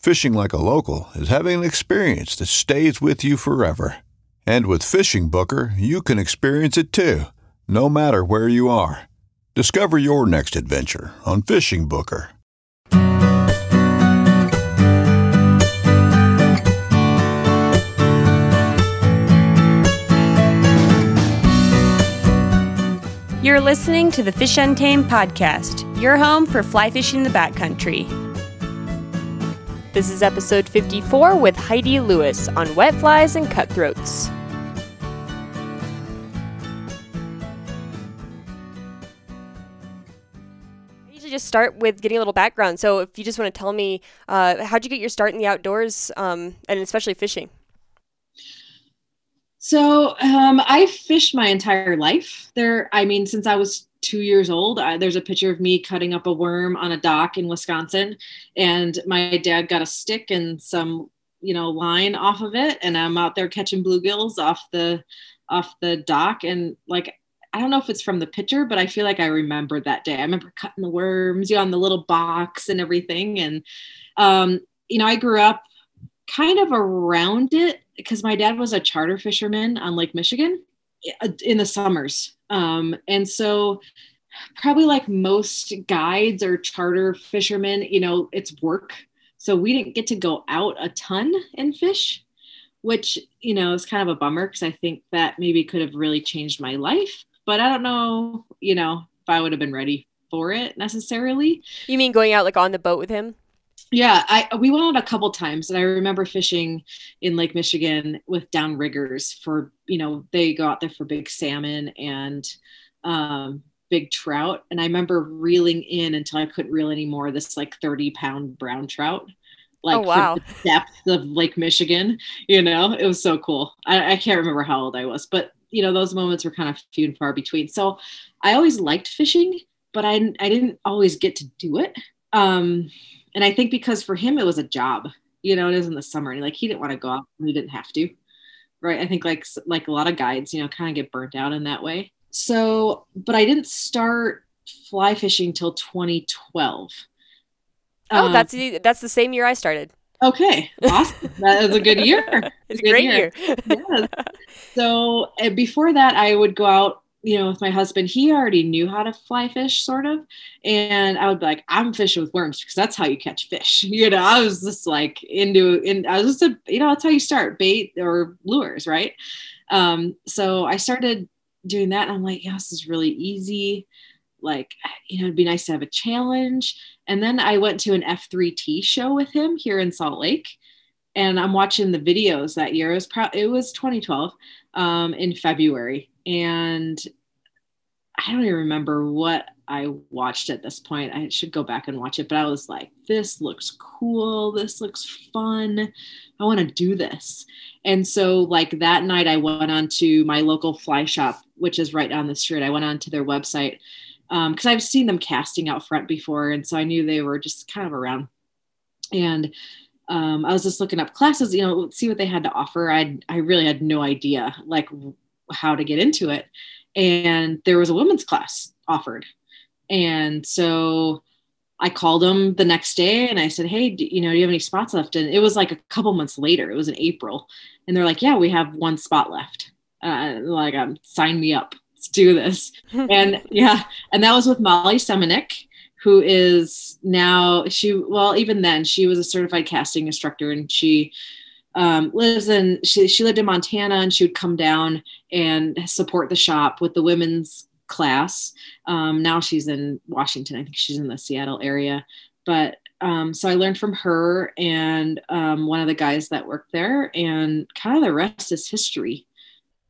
Fishing like a local is having an experience that stays with you forever. And with Fishing Booker, you can experience it too, no matter where you are. Discover your next adventure on Fishing Booker. You're listening to the Fish Untamed podcast, your home for fly fishing the backcountry. This is episode 54 with Heidi Lewis on wet flies and cutthroats. I usually just start with getting a little background. So, if you just want to tell me, uh, how'd you get your start in the outdoors, um, and especially fishing? So um, I fished my entire life. There, I mean, since I was two years old, I, there's a picture of me cutting up a worm on a dock in Wisconsin, and my dad got a stick and some, you know, line off of it, and I'm out there catching bluegills off the off the dock, and like I don't know if it's from the picture, but I feel like I remember that day. I remember cutting the worms, you know, on the little box and everything, and um, you know, I grew up kind of around it because my dad was a charter fisherman on Lake Michigan uh, in the summers. Um, and so, probably like most guides or charter fishermen, you know, it's work. So, we didn't get to go out a ton and fish, which, you know, is kind of a bummer because I think that maybe could have really changed my life. But I don't know, you know, if I would have been ready for it necessarily. You mean going out like on the boat with him? Yeah i we went out a couple times and i remember fishing in lake michigan with downriggers for you know they go out there for big salmon and um, big trout. And i remember reeling in until i couldn't reel anymore this like 30 pound brown trout like oh, wow. the depth of lake michigan you know? It was so cool. I, I can't remember how old i was but you know those moments were kind of few and far between. So i always liked fishing but i, I didn't always get to do it. Um and I think because for him it was a job, you know, it is in the summer, and like he didn't want to go out, he didn't have to, right? I think like like a lot of guides, you know, kind of get burnt out in that way. So, but I didn't start fly fishing till 2012. Oh, um, that's the, that's the same year I started. Okay, awesome. that was a good year. it's a, a great year. year. yes. So before that, I would go out you know, with my husband, he already knew how to fly fish, sort of. And I would be like, I'm fishing with worms because that's how you catch fish. You know, I was just like into, and I was just, a, you know, that's how you start bait or lures, right? Um, so I started doing that. And I'm like, yeah, this is really easy. Like, you know, it'd be nice to have a challenge. And then I went to an F3T show with him here in Salt Lake. And I'm watching the videos that year. It was, pro- it was 2012 um, in February and I don't even remember what I watched at this point. I should go back and watch it, but I was like, this looks cool. This looks fun. I want to do this. And so, like that night, I went on to my local fly shop, which is right down the street. I went on to their website because um, I've seen them casting out front before. And so I knew they were just kind of around. And um, I was just looking up classes, you know, see what they had to offer. I I really had no idea like how to get into it. And there was a women's class offered. And so I called them the next day and I said, Hey, do, you know, do you have any spots left? And it was like a couple months later, it was in April. And they're like, Yeah, we have one spot left. Uh, like, um, sign me up. Let's do this. and yeah, and that was with Molly Semenik, who is now, she, well, even then, she was a certified casting instructor and she, um, lives in she, she lived in montana and she would come down and support the shop with the women's class. Um, now she's in Washington. I think she's in the Seattle area. But um, so I learned from her and um, one of the guys that worked there, and kind of the rest is history.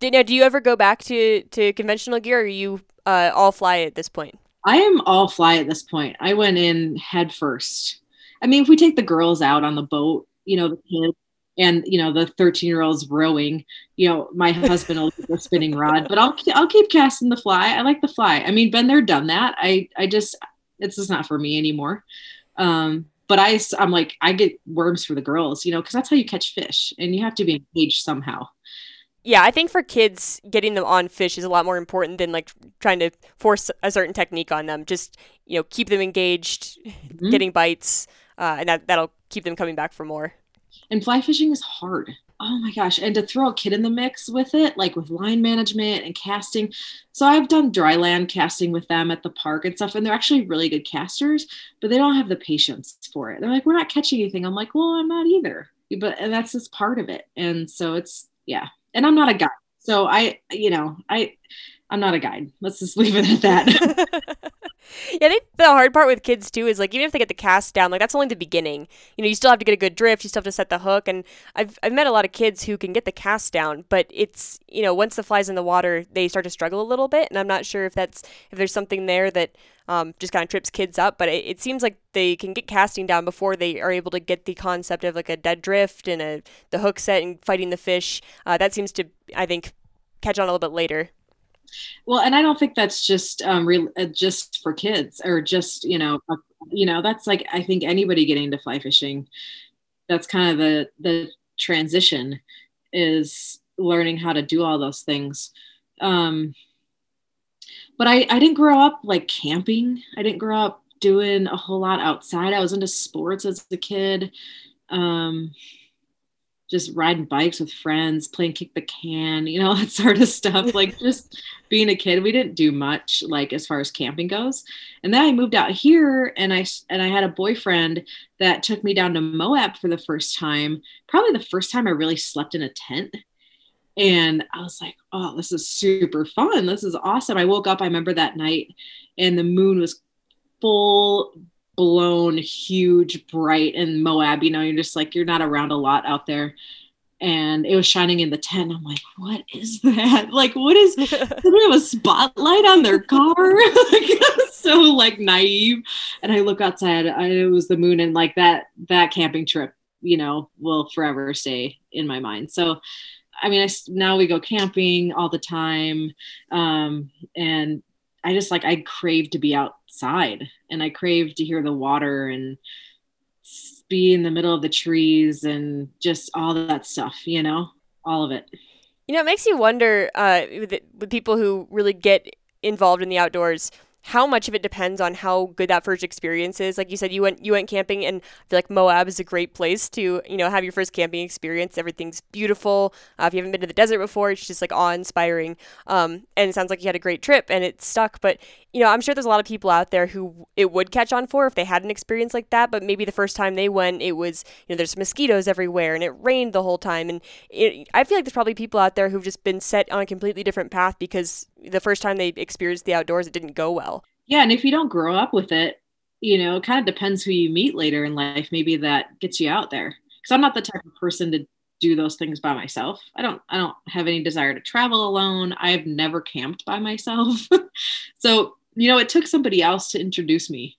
Now, do you ever go back to, to conventional gear, or you uh, all fly at this point? I am all fly at this point. I went in head first. I mean, if we take the girls out on the boat, you know, the kids, and you know the 13 year olds rowing you know my husband will use the spinning rod but i'll i'll keep casting the fly i like the fly i mean been there done that i i just it's just not for me anymore um but i i'm like i get worms for the girls you know because that's how you catch fish and you have to be engaged somehow yeah, I think for kids, getting them on fish is a lot more important than like trying to force a certain technique on them. Just you know, keep them engaged, mm-hmm. getting bites, uh, and that that'll keep them coming back for more. And fly fishing is hard. Oh my gosh. And to throw a kid in the mix with it, like with line management and casting. So I've done dry land casting with them at the park and stuff, and they're actually really good casters, but they don't have the patience for it. They're like, we're not catching anything. I'm like, well, I'm not either. But and that's just part of it. And so it's yeah. And I'm not a guy. So I, you know, I I'm not a guide. Let's just leave it at that. yeah, I think the hard part with kids too is like even if they get the cast down, like that's only the beginning. You know, you still have to get a good drift, you still have to set the hook, and I've I've met a lot of kids who can get the cast down, but it's you know once the fly's in the water, they start to struggle a little bit, and I'm not sure if that's if there's something there that um, just kind of trips kids up, but it, it seems like they can get casting down before they are able to get the concept of like a dead drift and a the hook set and fighting the fish. Uh, that seems to I think catch on a little bit later. Well, and I don't think that's just um, re- uh, just for kids or just you know uh, you know that's like I think anybody getting into fly fishing. That's kind of the the transition is learning how to do all those things. Um, but I I didn't grow up like camping. I didn't grow up doing a whole lot outside. I was into sports as a kid. Um, just riding bikes with friends, playing kick the can, you know, that sort of stuff. Like just being a kid, we didn't do much like as far as camping goes. And then I moved out here and I and I had a boyfriend that took me down to Moab for the first time. Probably the first time I really slept in a tent. And I was like, "Oh, this is super fun. This is awesome." I woke up, I remember that night and the moon was full blown, huge, bright in Moab. You know, you're just like, you're not around a lot out there. And it was shining in the tent. I'm like, what is that? Like, what is, do they have a spotlight on their car? like, so like naive. And I look outside, I, it was the moon. And like that, that camping trip, you know, will forever stay in my mind. So, I mean, I, now we go camping all the time. Um, and I just like, I crave to be outside and I crave to hear the water and be in the middle of the trees and just all that stuff, you know, all of it. You know, it makes you wonder uh, with, with people who really get involved in the outdoors how much of it depends on how good that first experience is. Like you said, you went you went camping, and I feel like Moab is a great place to you know have your first camping experience. Everything's beautiful. Uh, if you haven't been to the desert before, it's just like awe inspiring. Um, and it sounds like you had a great trip, and it stuck. But you know, I'm sure there's a lot of people out there who it would catch on for if they had an experience like that. But maybe the first time they went, it was you know there's mosquitoes everywhere, and it rained the whole time. And it, I feel like there's probably people out there who've just been set on a completely different path because the first time they experienced the outdoors, it didn't go well. Yeah, and if you don't grow up with it, you know, it kind of depends who you meet later in life. Maybe that gets you out there. Because I'm not the type of person to do those things by myself. I don't I don't have any desire to travel alone. I've never camped by myself. so, you know, it took somebody else to introduce me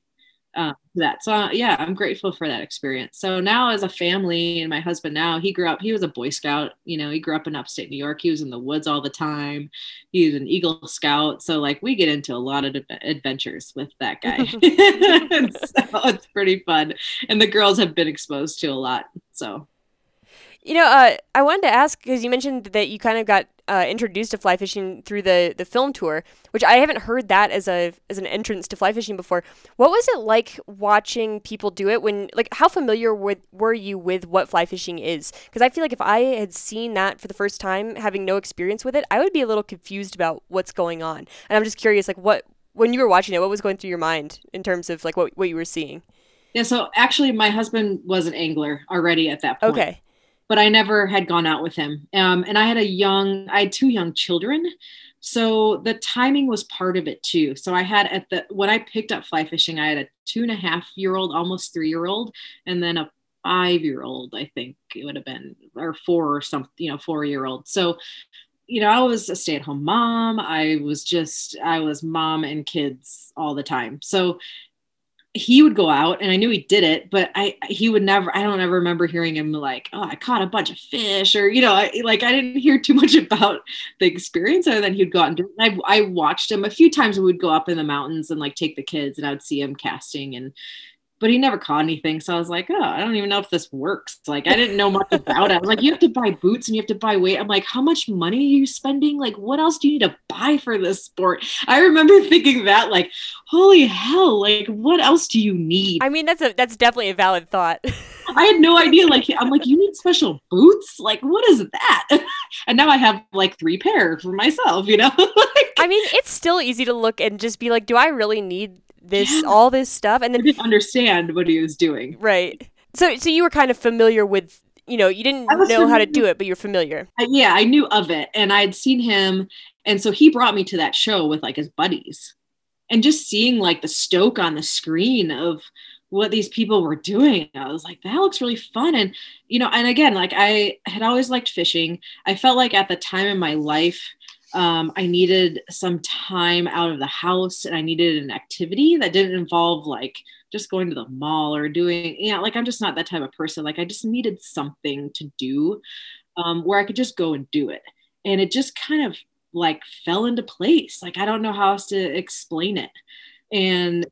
uh, that. So uh, yeah, I'm grateful for that experience. So now as a family and my husband now, he grew up, he was a Boy Scout, you know, he grew up in upstate New York. He was in the woods all the time. He's an Eagle Scout. So like we get into a lot of adventures with that guy. so it's pretty fun. And the girls have been exposed to a lot. So You know, uh, I wanted to ask because you mentioned that you kind of got uh, introduced to fly fishing through the, the film tour, which I haven't heard that as a as an entrance to fly fishing before. What was it like watching people do it? When like how familiar with, were you with what fly fishing is? Because I feel like if I had seen that for the first time, having no experience with it, I would be a little confused about what's going on. And I'm just curious, like what when you were watching it, what was going through your mind in terms of like what what you were seeing? Yeah, so actually, my husband was an angler already at that point. Okay but I never had gone out with him. Um, and I had a young, I had two young children. So the timing was part of it too. So I had at the, when I picked up fly fishing, I had a two and a half year old, almost three year old, and then a five year old, I think it would have been, or four or something, you know, four year old. So, you know, I was a stay at home mom. I was just, I was mom and kids all the time. So he would go out and I knew he did it, but I he would never I don't ever remember hearing him like, oh, I caught a bunch of fish or you know, I, like I didn't hear too much about the experience other than he'd go out and do it. I, I watched him a few times we would go up in the mountains and like take the kids and I would see him casting and but he never caught anything. So I was like, oh, I don't even know if this works. Like, I didn't know much about it. I was like, you have to buy boots and you have to buy weight. I'm like, how much money are you spending? Like, what else do you need to buy for this sport? I remember thinking that, like, holy hell, like, what else do you need? I mean, that's a that's definitely a valid thought. I had no idea. Like, I'm like, you need special boots? Like, what is that? and now I have like three pair for myself, you know? like, I mean, it's still easy to look and just be like, do I really need this yeah. all this stuff and then I didn't understand what he was doing right so so you were kind of familiar with you know you didn't know familiar. how to do it but you're familiar I, yeah i knew of it and i'd seen him and so he brought me to that show with like his buddies and just seeing like the stoke on the screen of what these people were doing i was like that looks really fun and you know and again like i had always liked fishing i felt like at the time in my life um, I needed some time out of the house and I needed an activity that didn't involve like just going to the mall or doing, yeah, you know, like I'm just not that type of person. Like I just needed something to do um, where I could just go and do it. And it just kind of like fell into place. Like I don't know how else to explain it. And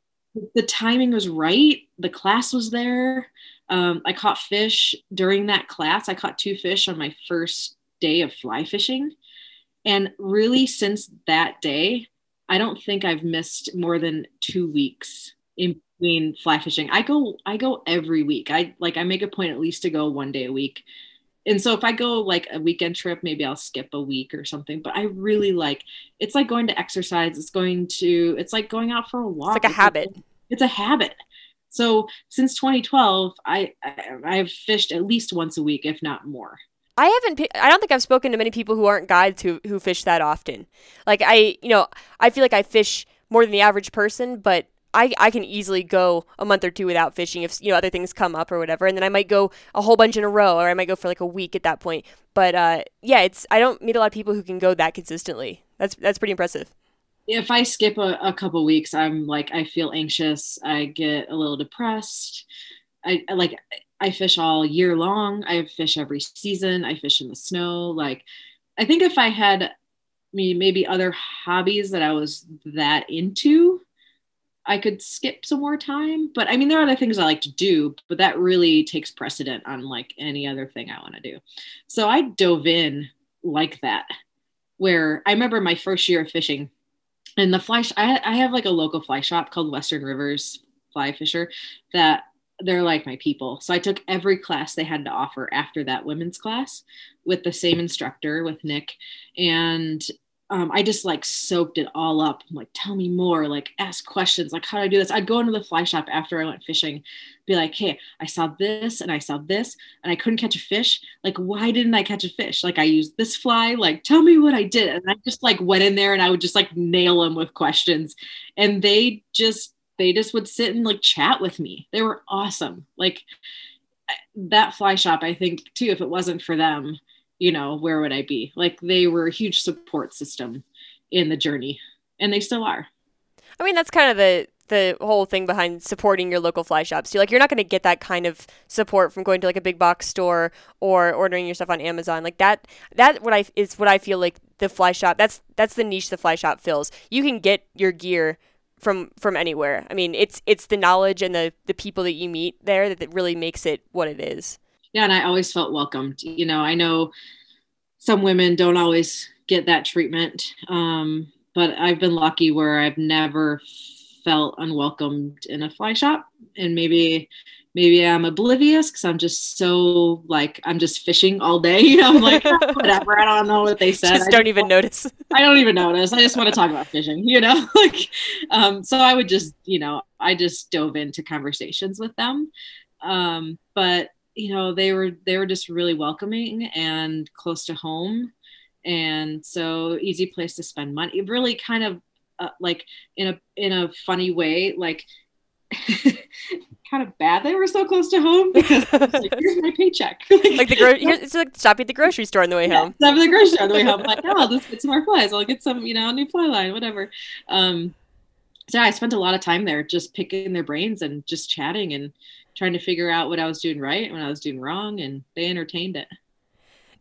the timing was right. The class was there. Um, I caught fish during that class. I caught two fish on my first day of fly fishing and really, since that day, I don't think I've missed more than two weeks in between fly fishing. I go, I go every week. I like, I make a point at least to go one day a week. And so if I go like a weekend trip, maybe I'll skip a week or something. But I really like it's like going to exercise. It's going to it's like going out for a walk. It's like a habit. it's a habit. So since 2012, I, I I've fished at least once a week, if not more. I haven't. I don't think I've spoken to many people who aren't guides who who fish that often. Like I, you know, I feel like I fish more than the average person, but I, I can easily go a month or two without fishing if you know other things come up or whatever, and then I might go a whole bunch in a row, or I might go for like a week at that point. But uh, yeah, it's I don't meet a lot of people who can go that consistently. That's that's pretty impressive. If I skip a, a couple weeks, I'm like I feel anxious. I get a little depressed. I like I fish all year long. I fish every season. I fish in the snow. Like, I think if I had me maybe other hobbies that I was that into, I could skip some more time. But I mean, there are other things I like to do, but that really takes precedent on like any other thing I want to do. So I dove in like that. Where I remember my first year of fishing, and the fly, sh- I, I have like a local fly shop called Western Rivers Fly Fisher that they're like my people. So I took every class they had to offer after that women's class with the same instructor, with Nick. And um, I just like soaked it all up. I'm like, tell me more, like ask questions, like how do I do this? I'd go into the fly shop after I went fishing, be like, hey, I saw this and I saw this and I couldn't catch a fish. Like, why didn't I catch a fish? Like I used this fly, like tell me what I did. And I just like went in there and I would just like nail them with questions. And they just they just would sit and like chat with me. They were awesome. Like that fly shop, I think too, if it wasn't for them, you know, where would I be? Like they were a huge support system in the journey and they still are. I mean, that's kind of the the whole thing behind supporting your local fly shops. You're like you're not going to get that kind of support from going to like a big box store or ordering your stuff on Amazon. Like that that what I is what I feel like the fly shop. That's that's the niche the fly shop fills. You can get your gear from from anywhere. I mean, it's it's the knowledge and the the people that you meet there that, that really makes it what it is. yeah, and I always felt welcomed. You know, I know some women don't always get that treatment, um, but I've been lucky where I've never felt unwelcomed in a fly shop, and maybe maybe I'm oblivious because I'm just so like I'm just fishing all day. You know, I'm like whatever. I don't know what they said. Just don't even notice. I don't even notice. I just want to talk about fishing. You know, like um, so I would just you know I just dove into conversations with them, um, but you know they were they were just really welcoming and close to home, and so easy place to spend money. Really kind of uh, like in a in a funny way like kind of bad they were so close to home because like, here's my paycheck. like, like, the gro- it's like stop at the grocery store on the way yeah, home. Stop at the grocery store on the way home. Like, oh, I'll just get some more flies. I'll get some, you know, new fly line, whatever. Um, so I spent a lot of time there just picking their brains and just chatting and trying to figure out what I was doing right and what I was doing wrong, and they entertained it.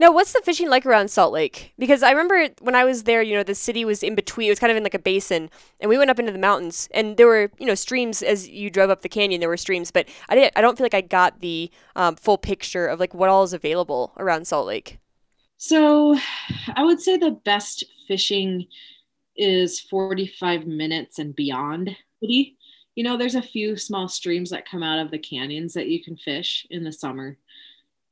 Now, what's the fishing like around Salt Lake? Because I remember when I was there, you know, the city was in between. It was kind of in like a basin, and we went up into the mountains, and there were, you know, streams as you drove up the canyon. There were streams, but I didn't. I don't feel like I got the um, full picture of like what all is available around Salt Lake. So, I would say the best fishing is 45 minutes and beyond. You know, there's a few small streams that come out of the canyons that you can fish in the summer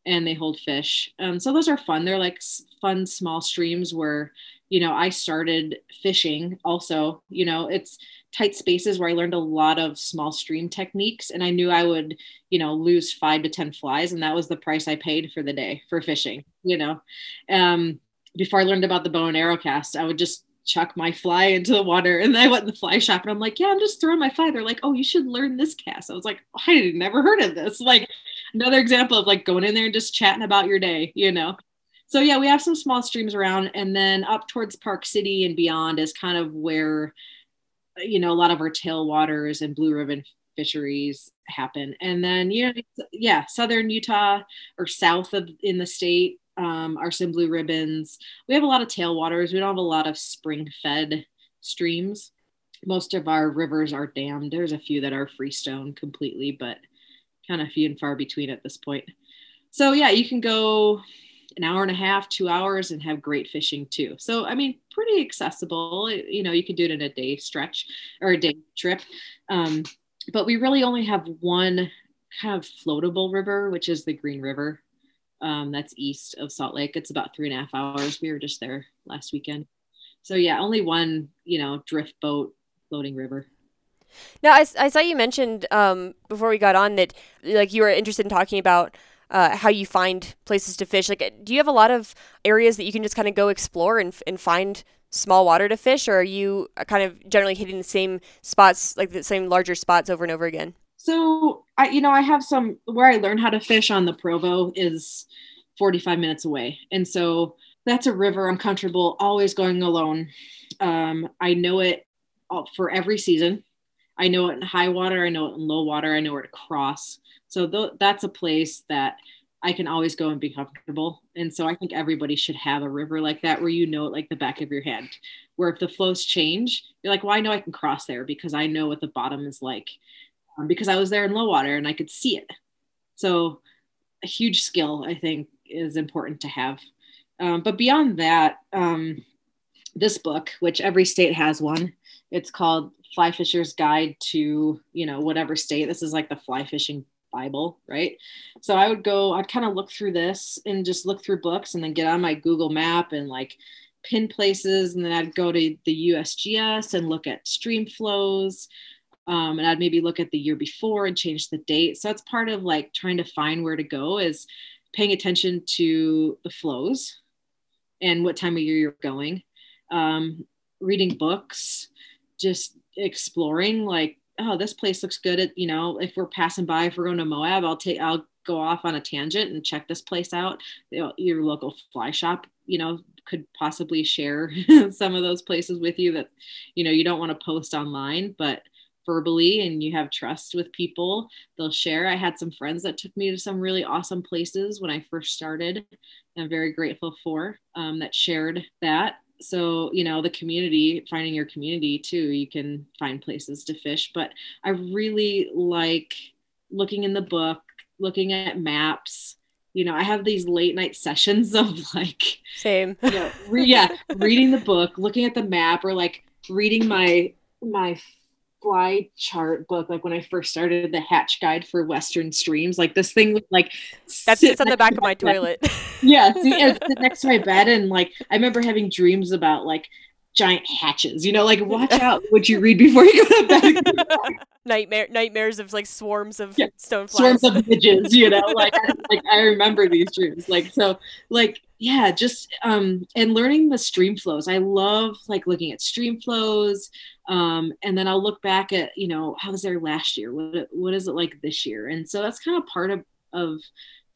and they hold fish. Um, so those are fun. They're like fun small streams where, you know, I started fishing also, you know, it's tight spaces where I learned a lot of small stream techniques and I knew I would, you know, lose five to 10 flies. And that was the price I paid for the day for fishing, you know. Um, before I learned about the bow and arrow cast, I would just chuck my fly into the water. And I went in the fly shop and I'm like, yeah, I'm just throwing my fly. They're like, oh, you should learn this cast. I was like, I never heard of this. Like another example of like going in there and just chatting about your day, you know? So yeah, we have some small streams around and then up towards Park City and beyond is kind of where, you know, a lot of our tailwaters and blue ribbon fisheries happen. And then, yeah, yeah, Southern Utah or south of in the state, um, are some blue ribbons. We have a lot of tailwaters. We don't have a lot of spring fed streams. Most of our rivers are dammed. There's a few that are freestone completely, but kind of few and far between at this point. So yeah, you can go an hour and a half, two hours, and have great fishing too. So I mean, pretty accessible. You know, you can do it in a day stretch or a day trip. Um, but we really only have one kind of floatable river, which is the Green River. Um, that's east of Salt Lake. It's about three and a half hours. We were just there last weekend. So yeah, only one, you know, drift boat floating river. Now, I, I saw you mentioned um, before we got on that like you were interested in talking about uh, how you find places to fish. Like, do you have a lot of areas that you can just kind of go explore and, and find small water to fish, or are you uh, kind of generally hitting the same spots, like the same larger spots over and over again? So, I you know I have some where I learned how to fish on the Provo is 45 minutes away, and so that's a river I'm comfortable always going alone. Um, I know it for every season. I know it in high water, I know it in low water, I know where to cross. So th- that's a place that I can always go and be comfortable. And so I think everybody should have a river like that where you know it like the back of your hand. Where if the flows change, you're like, well, I know I can cross there because I know what the bottom is like um, because I was there in low water and I could see it. So a huge skill, I think, is important to have. Um, but beyond that, um, this book, which every state has one, it's called fly fisher's guide to you know whatever state. This is like the fly fishing bible right? So i would go i'd kind of look through this and just look through books and then get on my google map and like pin places. And then i'd go to the usgs and look at stream flows. Um, and i'd maybe look at the year before and change the date. So that's part of like trying to find where to go is paying attention to the flows and what time of year you're going. Um, reading books just exploring like oh this place looks good at you know if we're passing by if we're going to moab i'll take i'll go off on a tangent and check this place out. Your local fly shop you know could possibly share some of those places with you that you know you don't want to post online but verbally and you have trust with people they'll share. I had some friends that took me to some really awesome places when i first started i'm very grateful for um, that shared that so you know the community finding your community too you can find places to fish but i really like looking in the book looking at maps you know, I have these late night sessions of like, same. You know, re- yeah, reading the book, looking at the map, or like reading my my fly chart book. Like when I first started the Hatch Guide for Western Streams, like this thing was like that sits on the back of my toilet. yeah, sit next to my bed, and like I remember having dreams about like giant hatches. You know, like watch out what you read before you go to bed. Nightmare nightmares of like swarms of yeah. stoneflies. Swarms of midges, you know, like I, like I remember these dreams. Like so like yeah, just um and learning the stream flows. I love like looking at stream flows. Um, and then I'll look back at, you know, how was there last year? What what is it like this year? And so that's kind of part of of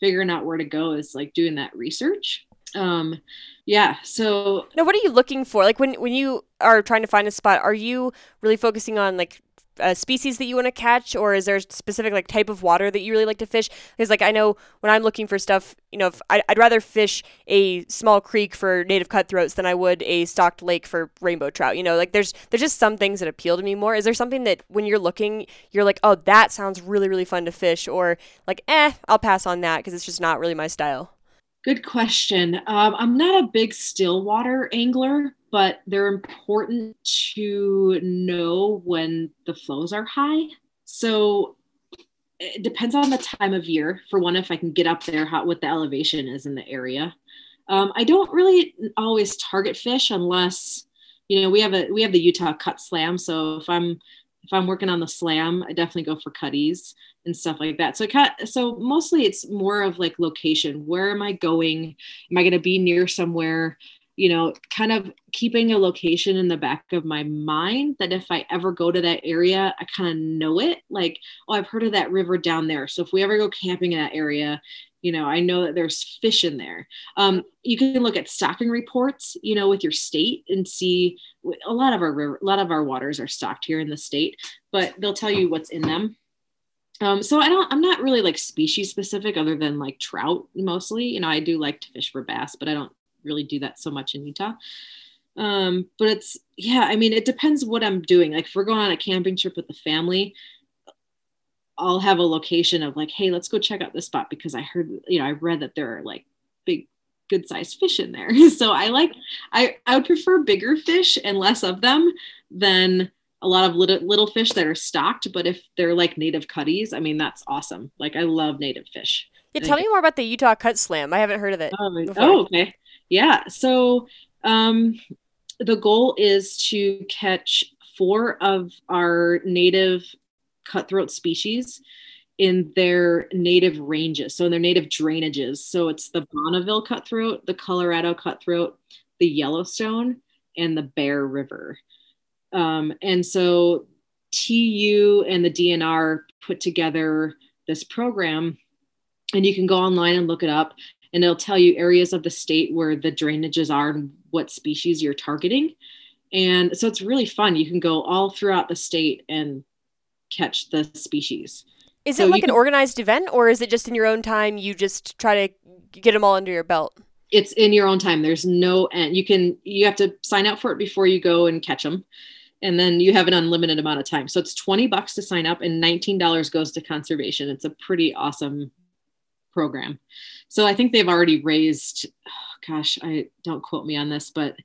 figuring out where to go is like doing that research um yeah so now what are you looking for like when when you are trying to find a spot are you really focusing on like a species that you want to catch or is there a specific like type of water that you really like to fish? Because like i know when i'm looking for stuff you know I, would rather fish a small creek for native cutthroats than i would a stocked lake for rainbow trout you know? Like there's there's just some things that appeal to me more. Is there something that when you're looking you're like oh that sounds really really fun to fish or like eh i'll pass on that because it's just not really my style. Good question. Um, I'm not a big stillwater angler, but they're important to know when the flows are high. So it depends on the time of year. For one, if I can get up there, how, what the elevation is in the area. Um, I don't really always target fish unless you know we have a we have the Utah Cut Slam. So if I'm if I'm working on the slam, I definitely go for cutties and stuff like that. So so mostly it's more of like location. Where am I going? Am I going to be near somewhere? You know, kind of keeping a location in the back of my mind that if I ever go to that area, I kind of know it. Like, oh, I've heard of that river down there. So if we ever go camping in that area, you know, I know that there's fish in there. Um, you can look at stocking reports, you know, with your state and see a lot of our river, a lot of our waters are stocked here in the state, but they'll tell you what's in them um, so I don't, I'm not really like species specific other than like trout mostly. You know, I do like to fish for bass, but I don't really do that so much in Utah. Um, but it's, yeah, I mean, it depends what I'm doing. Like if we're going on a camping trip with the family, I'll have a location of like, hey, let's go check out this spot because I heard, you know, I read that there are like big, good sized fish in there. so I like, I, I would prefer bigger fish and less of them than a lot of little, little fish that are stocked, but if they're like native cutties, I mean, that's awesome. Like I love native fish. Yeah, tell me more about the Utah Cut Slam. I haven't heard of it. Oh, oh okay. Yeah. So um, the goal is to catch four of our native cutthroat species in their native ranges, so in their native drainages. So it's the Bonneville cutthroat, the Colorado cutthroat, the Yellowstone, and the Bear River. Um, and so TU and the DNR put together this program, and you can go online and look it up, and it'll tell you areas of the state where the drainages are and what species you're targeting. And so it's really fun. You can go all throughout the state and catch the species. Is so it like an can, organized event or is it just in your own time? You just try to get them all under your belt? It's in your own time. There's no end. You can, you have to sign up for it before you go and catch them and then you have an unlimited amount of time. So it's 20 bucks to sign up and $19 goes to conservation. It's a pretty awesome program. So I think they've already raised, oh gosh, I don't quote me on this, but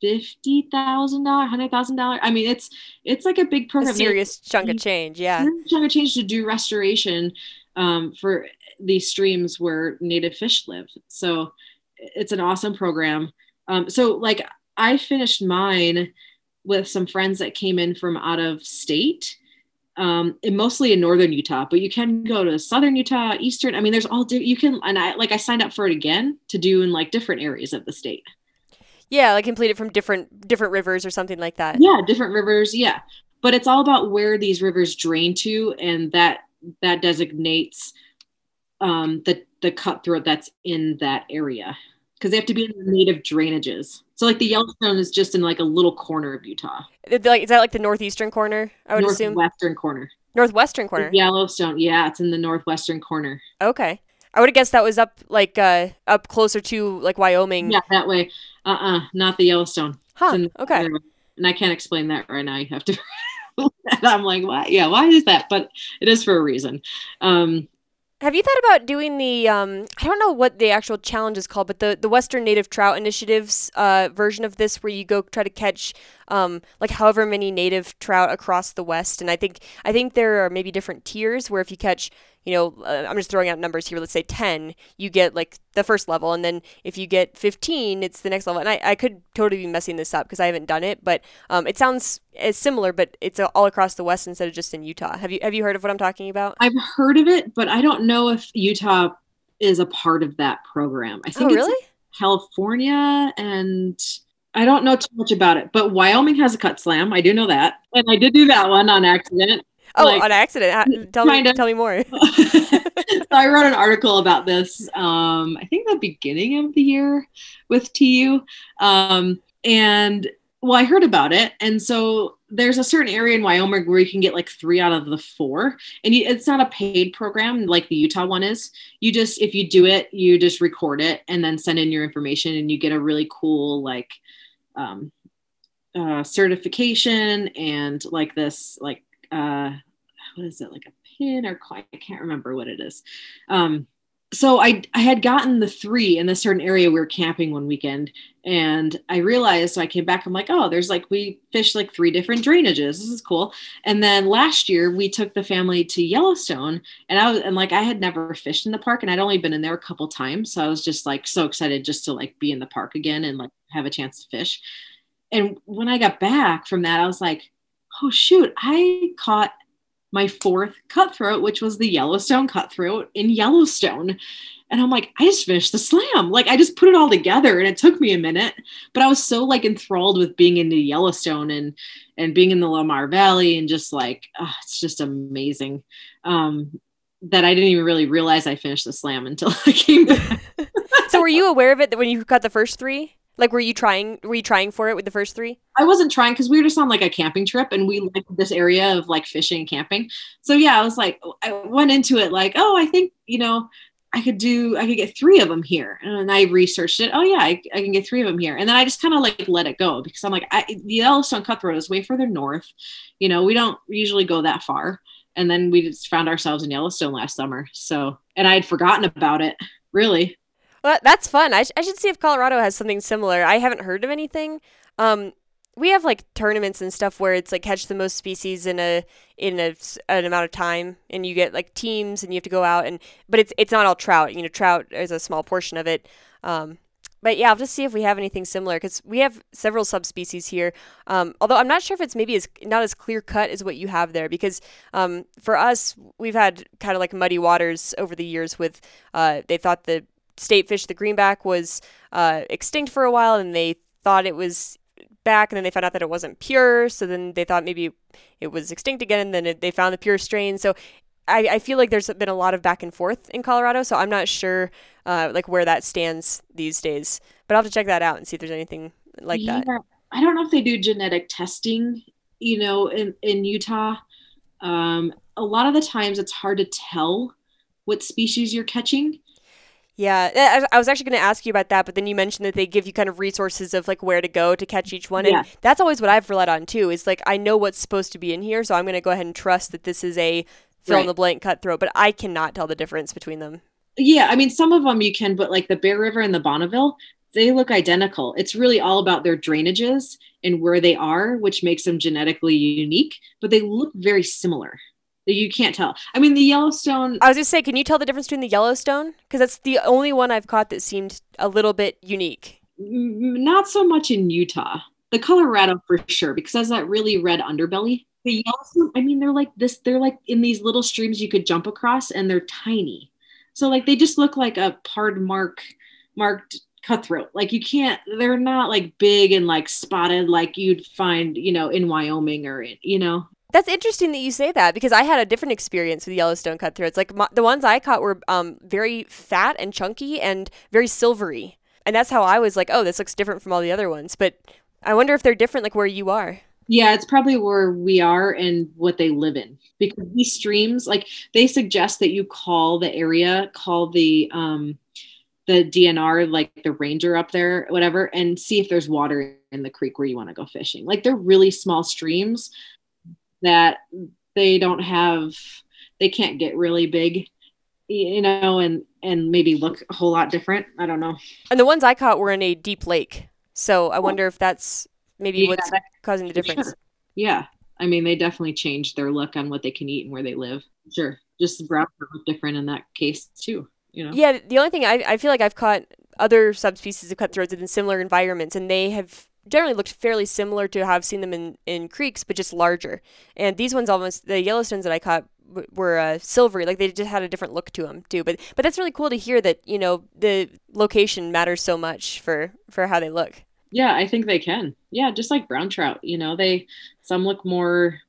fifty thousand dollar, hundred thousand dollar. I mean, it's it's like a big program. A serious chunk of change, yeah. Chunk of change to do restoration um, for these streams where native fish live. So it's an awesome program. Um, so like I finished mine with some friends that came in from out of state, um, and mostly in northern Utah. But you can go to southern Utah, eastern. I mean, there's all you can. And I like I signed up for it again to do in like different areas of the state. Yeah, like complete it from different different rivers or something like that. Yeah, different rivers. Yeah, but it's all about where these rivers drain to, and that that designates um, the the cutthroat that's in that area because they have to be in the native drainages. So like the Yellowstone is just in like a little corner of Utah. Like is that like the northeastern corner? I would assume northwestern corner. Northwestern corner. The Yellowstone, yeah, it's in the northwestern corner. Okay, I would have guessed that was up like uh up closer to like Wyoming. Yeah, that way. Uh uh-uh, uh not the Yellowstone. Huh. okay. And I can't explain that right now. You have to. I'm like, why? Yeah, why is that? But it is for a reason. Um, Have you thought about doing the um, I don't know what the actual challenge is called, but the the Western Native Trout Initiative's uh, version of this, where you go try to catch um, like however many native trout across the West, and I think I think there are maybe different tiers where if you catch you know, uh, I'm just throwing out numbers here. Let's say 10, you get like the first level. And then if you get 15, it's the next level. And I, I could totally be messing this up because I haven't done it, but um, it sounds as similar, but it's all across the West instead of just in Utah. Have you, have you heard of what I'm talking about? I've heard of it, but I don't know if Utah is a part of that program. I think oh, really? California and I don't know too much about it, but Wyoming has a cut slam. I do know that. And I did do that one on accident. Oh, like, on accident. Tell me, tell me more. so I wrote an article about this. Um, I think the beginning of the year with TU, um, and well, I heard about it, and so there's a certain area in Wyoming where you can get like three out of the four, and you, it's not a paid program like the Utah one is. You just if you do it, you just record it and then send in your information, and you get a really cool like um, uh, certification and like this like uh, what is it like a pin or I can't remember what it is. Um, so I I had gotten the three in a certain area we were camping one weekend, and I realized so I came back. I'm like, oh, there's like we fished like three different drainages. This is cool. And then last year we took the family to Yellowstone, and I was and like I had never fished in the park, and I'd only been in there a couple times, so I was just like so excited just to like be in the park again and like have a chance to fish. And when I got back from that, I was like, oh shoot, I caught my fourth cutthroat, which was the Yellowstone cutthroat in Yellowstone. And I'm like, I just finished the slam. Like I just put it all together and it took me a minute, but I was so like enthralled with being into Yellowstone and and being in the Lamar Valley and just like oh, it's just amazing. Um that I didn't even really realize I finished the slam until I came back. so were you aware of it when you got the first three? Like, were you trying? Were you trying for it with the first three? I wasn't trying because we were just on like a camping trip, and we mm-hmm. liked this area of like fishing and camping. So yeah, I was like, I went into it like, oh, I think you know, I could do, I could get three of them here, and I researched it. Oh yeah, I, I can get three of them here, and then I just kind of like let it go because I'm like, I, the Yellowstone Cutthroat is way further north. You know, we don't usually go that far, and then we just found ourselves in Yellowstone last summer. So, and I had forgotten about it really. Well, that's fun. I, sh- I should see if Colorado has something similar. I haven't heard of anything. Um, we have like tournaments and stuff where it's like catch the most species in a in a, an amount of time, and you get like teams, and you have to go out and. But it's it's not all trout. You know, trout is a small portion of it. Um, but yeah, I'll just see if we have anything similar because we have several subspecies here. Um, although I'm not sure if it's maybe as not as clear cut as what you have there because um, for us we've had kind of like muddy waters over the years with uh, they thought the state fish, the greenback, was uh, extinct for a while, and they thought it was back, and then they found out that it wasn't pure. So then they thought maybe it was extinct again, and then it, they found the pure strain. So I, I, feel like there's been a lot of back and forth in Colorado. So I'm not sure uh, like where that stands these days, but I'll have to check that out and see if there's anything like yeah, that. I don't know if they do genetic testing, you know, in in Utah. Um, a lot of the times it's hard to tell what species you're catching yeah, I was actually going to ask you about that, but then you mentioned that they give you kind of resources of like where to go to catch each one, and that's always what I've relied on too. Is like I know what's supposed to be in here, so I'm going to go ahead and trust that this is a fill right. in the blank cutthroat, but I cannot tell the difference between them. Yeah, I mean some of them you can, but like the Bear River and the Bonneville, they look identical. It's really all about their drainages and where they are, which makes them genetically unique, but they look very similar. You can't tell. I mean, the Yellowstone. I was just say, can you tell the difference between the Yellowstone? Because that's the only one I've caught that seemed a little bit unique. Not so much in Utah. The Colorado for sure, because has that really red underbelly. The Yellowstone, I mean, they're like this. They're like in these little streams you could jump across, and they're tiny. So like they just look like a pard mark marked cutthroat. Like you can't. They're not like big and like spotted like you'd find you know in Wyoming or in, you know that's interesting that you say that because I had a different experience with Yellowstone cutthroats. Like my, the ones I caught were um, very fat and chunky and very silvery, and that's how I was like, oh, this looks different from all the other ones. But I wonder if they're different, like where you are. Yeah, it's probably where we are and what they live in because these streams, like they suggest that you call the area, call the um, the DNR, like the ranger up there, whatever, and see if there's water in the creek where you want to go fishing. Like they're really small streams, that they don't have they can't get really big you know, and and maybe look a whole lot different. I don't know. And the ones I caught were in a deep lake, so I oh. wonder if that's maybe Yeah, what's that- causing the difference. Sure. Yeah, I mean, they definitely changed their look on what they can eat and where they live. Sure, just brown trout look different in that case too. You know. Yeah, the only thing I, I feel like I've caught other subspecies of cutthroats in similar environments, and they have generally looked fairly similar to how I've seen them in, in creeks, but just larger. And these ones almost, the Yellowstones that I caught w- were uh, silvery, like they just had a different look to them too. But but that's really cool to hear that you know the location matters so much for for how they look. Yeah, I think they can. Yeah, just like brown trout, you know, they some look more,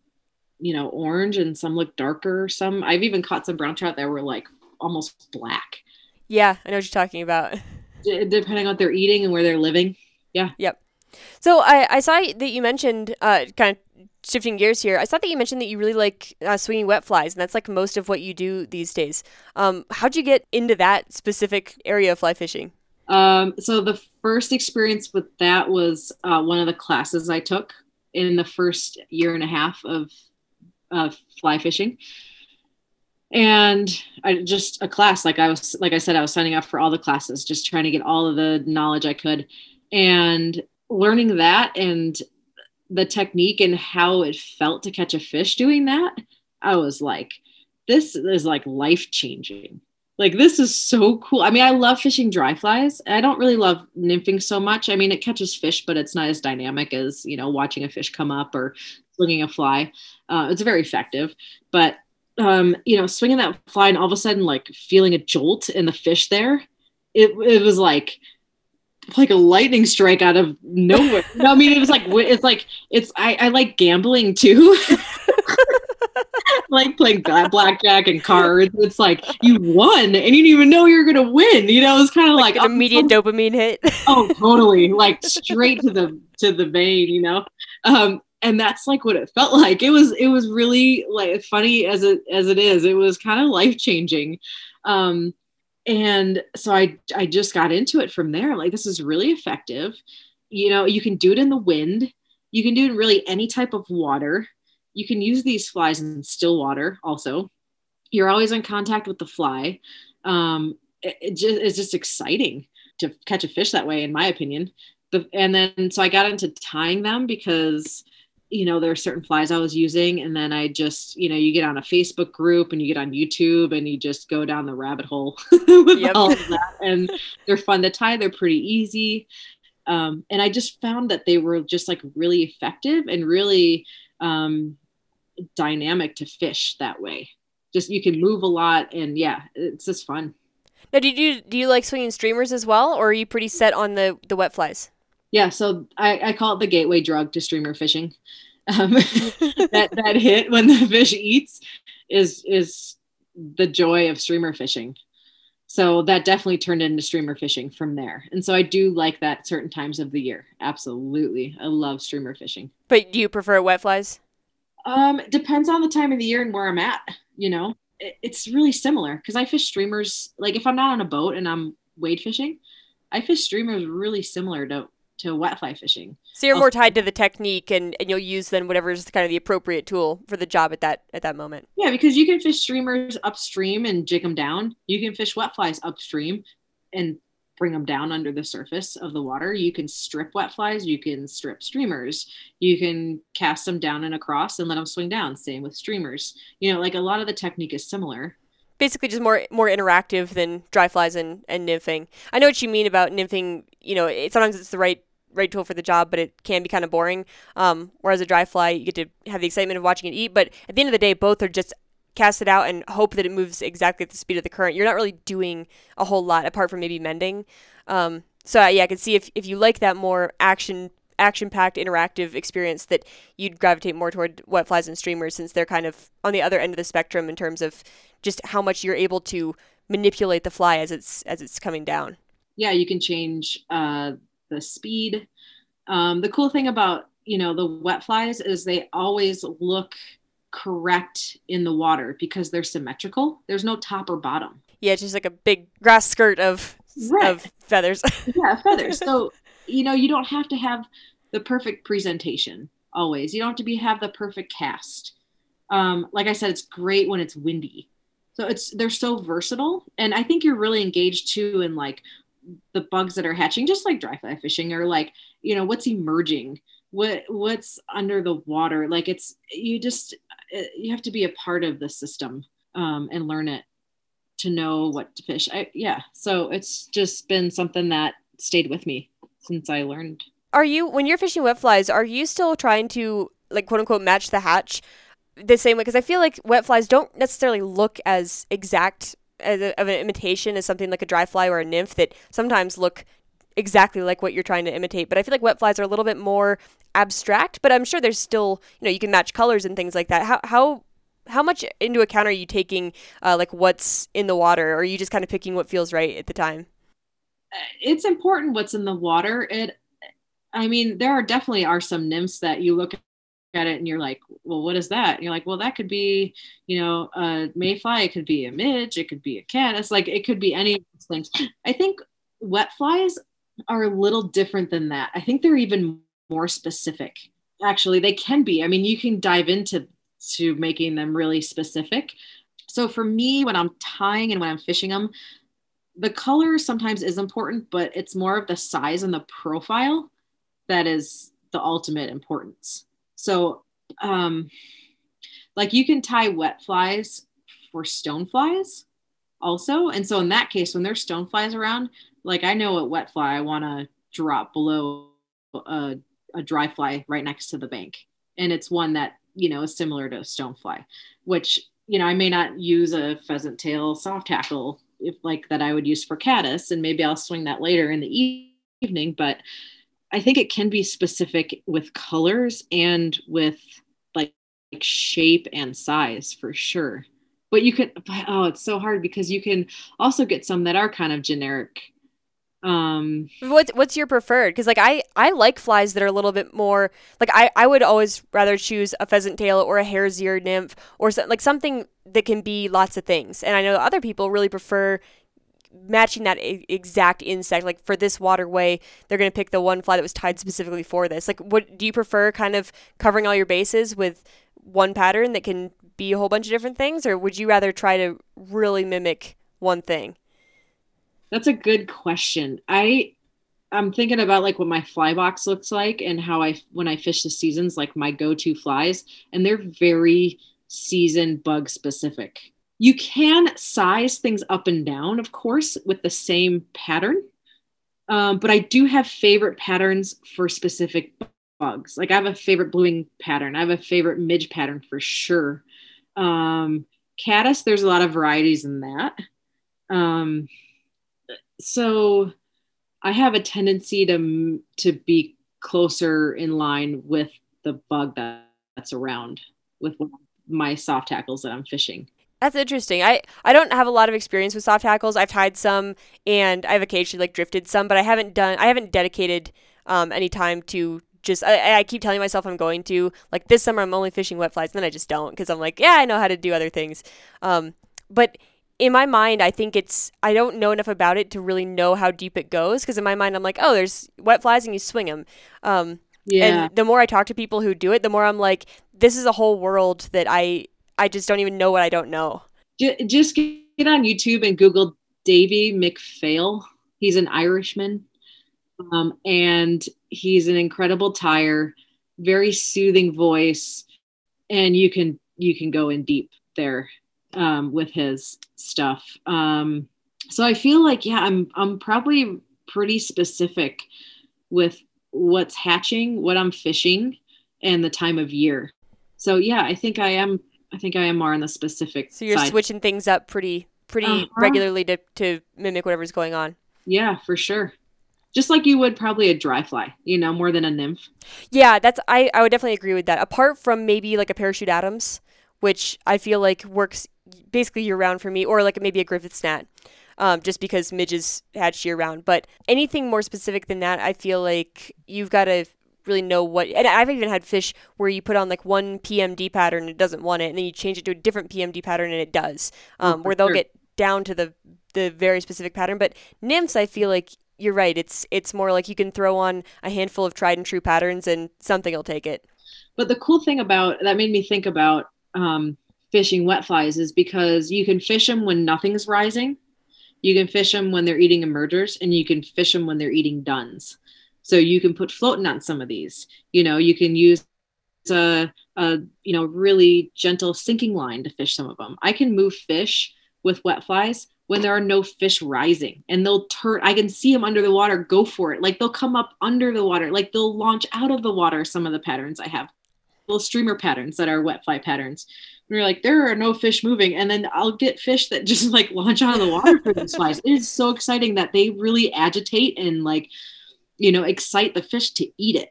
you know, orange and some look darker. Some I've even caught some brown trout that were like almost black, Yeah, I know what you're talking about. d- depending on what they're eating and where they're living. So I, I saw that you mentioned, uh, kind of shifting gears here. I saw that you mentioned that you really like uh, swinging wet flies, and that's like most of what you do these days. Um, how'd you get into that specific area of fly fishing? Um, so the first experience with that was uh, one of the classes I took in the first year and a half of uh, fly fishing. And I just a class like I was like I said I was signing up for all the classes just trying to get all of the knowledge I could and learning that and the technique and how it felt to catch a fish doing that I was like this is like life changing like this is so cool. I mean, I love fishing dry flies. I don't really love nymphing so much. I mean, it catches fish, but it's not as dynamic as you know watching a fish come up or swinging a fly. Uh, it's very effective, but um, you know, swinging that fly and all of a sudden like feeling a jolt in the fish there, it it was like like a lightning strike out of nowhere. no, I mean, it was like it's like it's I, I like gambling too. like playing blackjack and cards. It's like you won and you didn't even know you were gonna win. You know, it's kind of like, An immediate dopamine hit. oh, totally, like straight to the to the vein. You know, um, and that's like what it felt like. It was it was really like funny as it as it is. It was kind of life changing. Um, and so I I just got into it from there. Like this is really effective. You know, you can do it in the wind. You can do it in really any type of water. You can use these flies in still water also. You're always in contact with the fly. Um, it, it just, it's just exciting to catch a fish that way, in my opinion. The, and then so I got into tying them because you know there are certain flies I was using, and then I just you know you get on a Facebook group and you get on YouTube and you just go down the rabbit hole with Yep. all of that, and they're fun to tie. They're pretty easy, um, and I just found that they were just like really effective and really um, dynamic to fish that way. Just you can move a lot, and yeah, it's just fun. now, do you do you like swinging streamers as well, or are you pretty set on the the wet flies? Yeah, so I, I call it the gateway drug to streamer fishing. Um, that that hit when the fish eats is is the joy of streamer fishing. So that definitely turned into streamer fishing from there. And so I do like that certain times of the year. Absolutely. I love streamer fishing. But do you prefer wet flies? Um, it depends on the time of the year and where I'm at, you know. It, it's really similar because I fish streamers like if I'm not on a boat and I'm wade fishing, I fish streamers really similar to to wet fly fishing. So you're Oh. more tied to the technique, and, and you'll use then whatever is kind of the appropriate tool for the job at that at that moment. Yeah, because you can fish streamers upstream and jig them down. You can fish wet flies upstream and bring them down under the surface of the water. You can strip wet flies. You can strip streamers. You can cast them down and across and let them swing down. Same with streamers. You know, like a lot of the technique is similar. Basically, just more more interactive than dry flies and, and nymphing. I know what you mean about nymphing. You know, it, sometimes it's the right right tool for the job, but it can be kind of boring. Um, whereas a dry fly, you get to have the excitement of watching it eat. But at the end of the day, both are just cast it out and hope that it moves exactly at the speed of the current. You're not really doing a whole lot apart from maybe mending. Um, so uh, yeah, I can see if if you like that more action action packed interactive experience that you'd gravitate more toward wet flies and streamers since they're kind of on the other end of the spectrum in terms of just how much you're able to manipulate the fly as it's as it's coming down. Yeah, you can change uh, the speed. Um, the cool thing about you know the wet flies is they always look correct in the water because they're symmetrical. There's no top or bottom. Yeah, it's just like a big grass skirt of Right. of feathers. yeah feathers so you know you don't have to have the perfect presentation always you don't have to be have the perfect cast um, like i said it's great when it's windy So it's they're so versatile, and I think you're really engaged too in like the bugs that are hatching, just like dry fly fishing, or like you know what's emerging, what what's under the water. Like it's you just you have to be a part of the system um, and learn it to know what to fish. I, yeah, so it's just been something that stayed with me since I learned. Are you when you're fishing wet flies? Are you still trying to like quote unquote match the hatch the same way? Because I feel like wet flies don't necessarily look as exact a, of an imitation is something like a dry fly or a nymph that sometimes look exactly like what you're trying to imitate. But I feel like wet flies are a little bit more abstract. But I'm sure there's still you know you can match colors and things like that. How how how much into account are you taking uh, like what's in the water or are you just kind of picking what feels right at the time it's important what's in the water it i mean there are definitely are some nymphs that you look at it and you're like well what is that? And you're like well that could be you know a mayfly it could be a midge it could be a cat. It's like it could be any of those things. I think wet flies are a little different than that. I think they're even more specific actually. They can be. I mean you can dive into to making them really specific. So for me, when I'm tying and when I'm fishing them, the color sometimes is important, but it's more of the size and the profile that is the ultimate importance. So, um, like you can tie wet flies for stone flies also. And so in that case, when there's stone flies around, like I know a wet fly I want to drop below a, a dry fly right next to the bank. And it's one that you know, is similar to a stonefly, which, you know, I may not use a pheasant tail soft hackle if like that I would use for caddis, and maybe I'll swing that later in the evening. But I think it can be specific with colors and with like, like shape and size for sure. But you can, oh, it's so hard because you can also get some that are kind of generic. Um what's what's your preferred? Because like i i like flies that are a little bit more like i i would always rather choose a pheasant tail or a hare's ear nymph or so, like something that can be lots of things. And i know other people really prefer matching that exact insect like for this waterway they're going to pick the one fly that was tied specifically for this like what do you prefer kind of covering all your bases with one pattern that can be a whole bunch of different things or would you rather try to really mimic one thing that's a good question. I I'm thinking about like what my fly box looks like and how I when I fish the seasons like my go-to flies and they're very season bug specific. You can size things up and down, of course, with the same pattern. Um, but I do have favorite patterns for specific bugs. Like I have a favorite blueing pattern. I have a favorite midge pattern for sure. Um, caddis, there's a lot of varieties in that. Um, so I have a tendency to to be closer in line with the bug that, that's around with my soft hackles that I'm fishing. That's interesting. I, I don't have a lot of experience with soft hackles. I've tied some and I've occasionally like drifted some, but I haven't done I haven't dedicated um, any time to just I, I keep telling myself I'm going to like this summer I'm only fishing wet flies and then I just don't because I'm like yeah I know how to do other things. Um, but in my mind, I think it's I don't know enough about it to really know how deep it goes because in my mind I'm like, oh, there's wet flies and you swing them. Um, yeah. And the more I talk to people who do it, the more I'm like, this is a whole world that I I just don't even know what I don't know. Just get on YouTube and Google Davie McPhail. He's an Irishman, um, and he's an incredible tyer, very soothing voice, and you can you can go in deep there um, with his stuff. Um, so I feel like yeah, I'm I'm probably pretty specific with what's hatching, what I'm fishing, and the time of year. So yeah, I think I am. I think I am more on the specific. So you're side. switching things up pretty pretty uh-huh. regularly to to mimic whatever's going on. Yeah, for sure. Just like you would probably a dry fly, you know, more than a nymph. Yeah, that's I I would definitely agree with that. Apart from maybe like a parachute Adams, which I feel like works basically year round for me, or like maybe a Griffith's gnat. um, just because midges hatch year round. But anything more specific than that, I feel like you've got to really know what. And I've even had fish where you put on like one PMD pattern and it doesn't want it, and then you change it to a different PMD pattern and it does, um, where they'll sure. get down to the the very specific pattern. But nymphs, I feel like you're right. It's it's more like you can throw on a handful of tried and true patterns and something will take it. But the cool thing about that made me think about um, fishing wet flies is because you can fish them when nothing's rising. You can fish them when they're eating emergers, and you can fish them when they're eating duns. So you can put floatant on some of these. You know, you can use a, a you know really gentle sinking line to fish some of them. I can move fish with wet flies when there are no fish rising and they'll turn i can see them under the water go for it like they'll come up under the water like they'll launch out of the water some of the patterns i have little streamer patterns that are wet fly patterns and you're like there are no fish moving and then i'll get fish that just like launch out of the water for these flies it is so exciting that they really agitate and like you know excite the fish to eat it.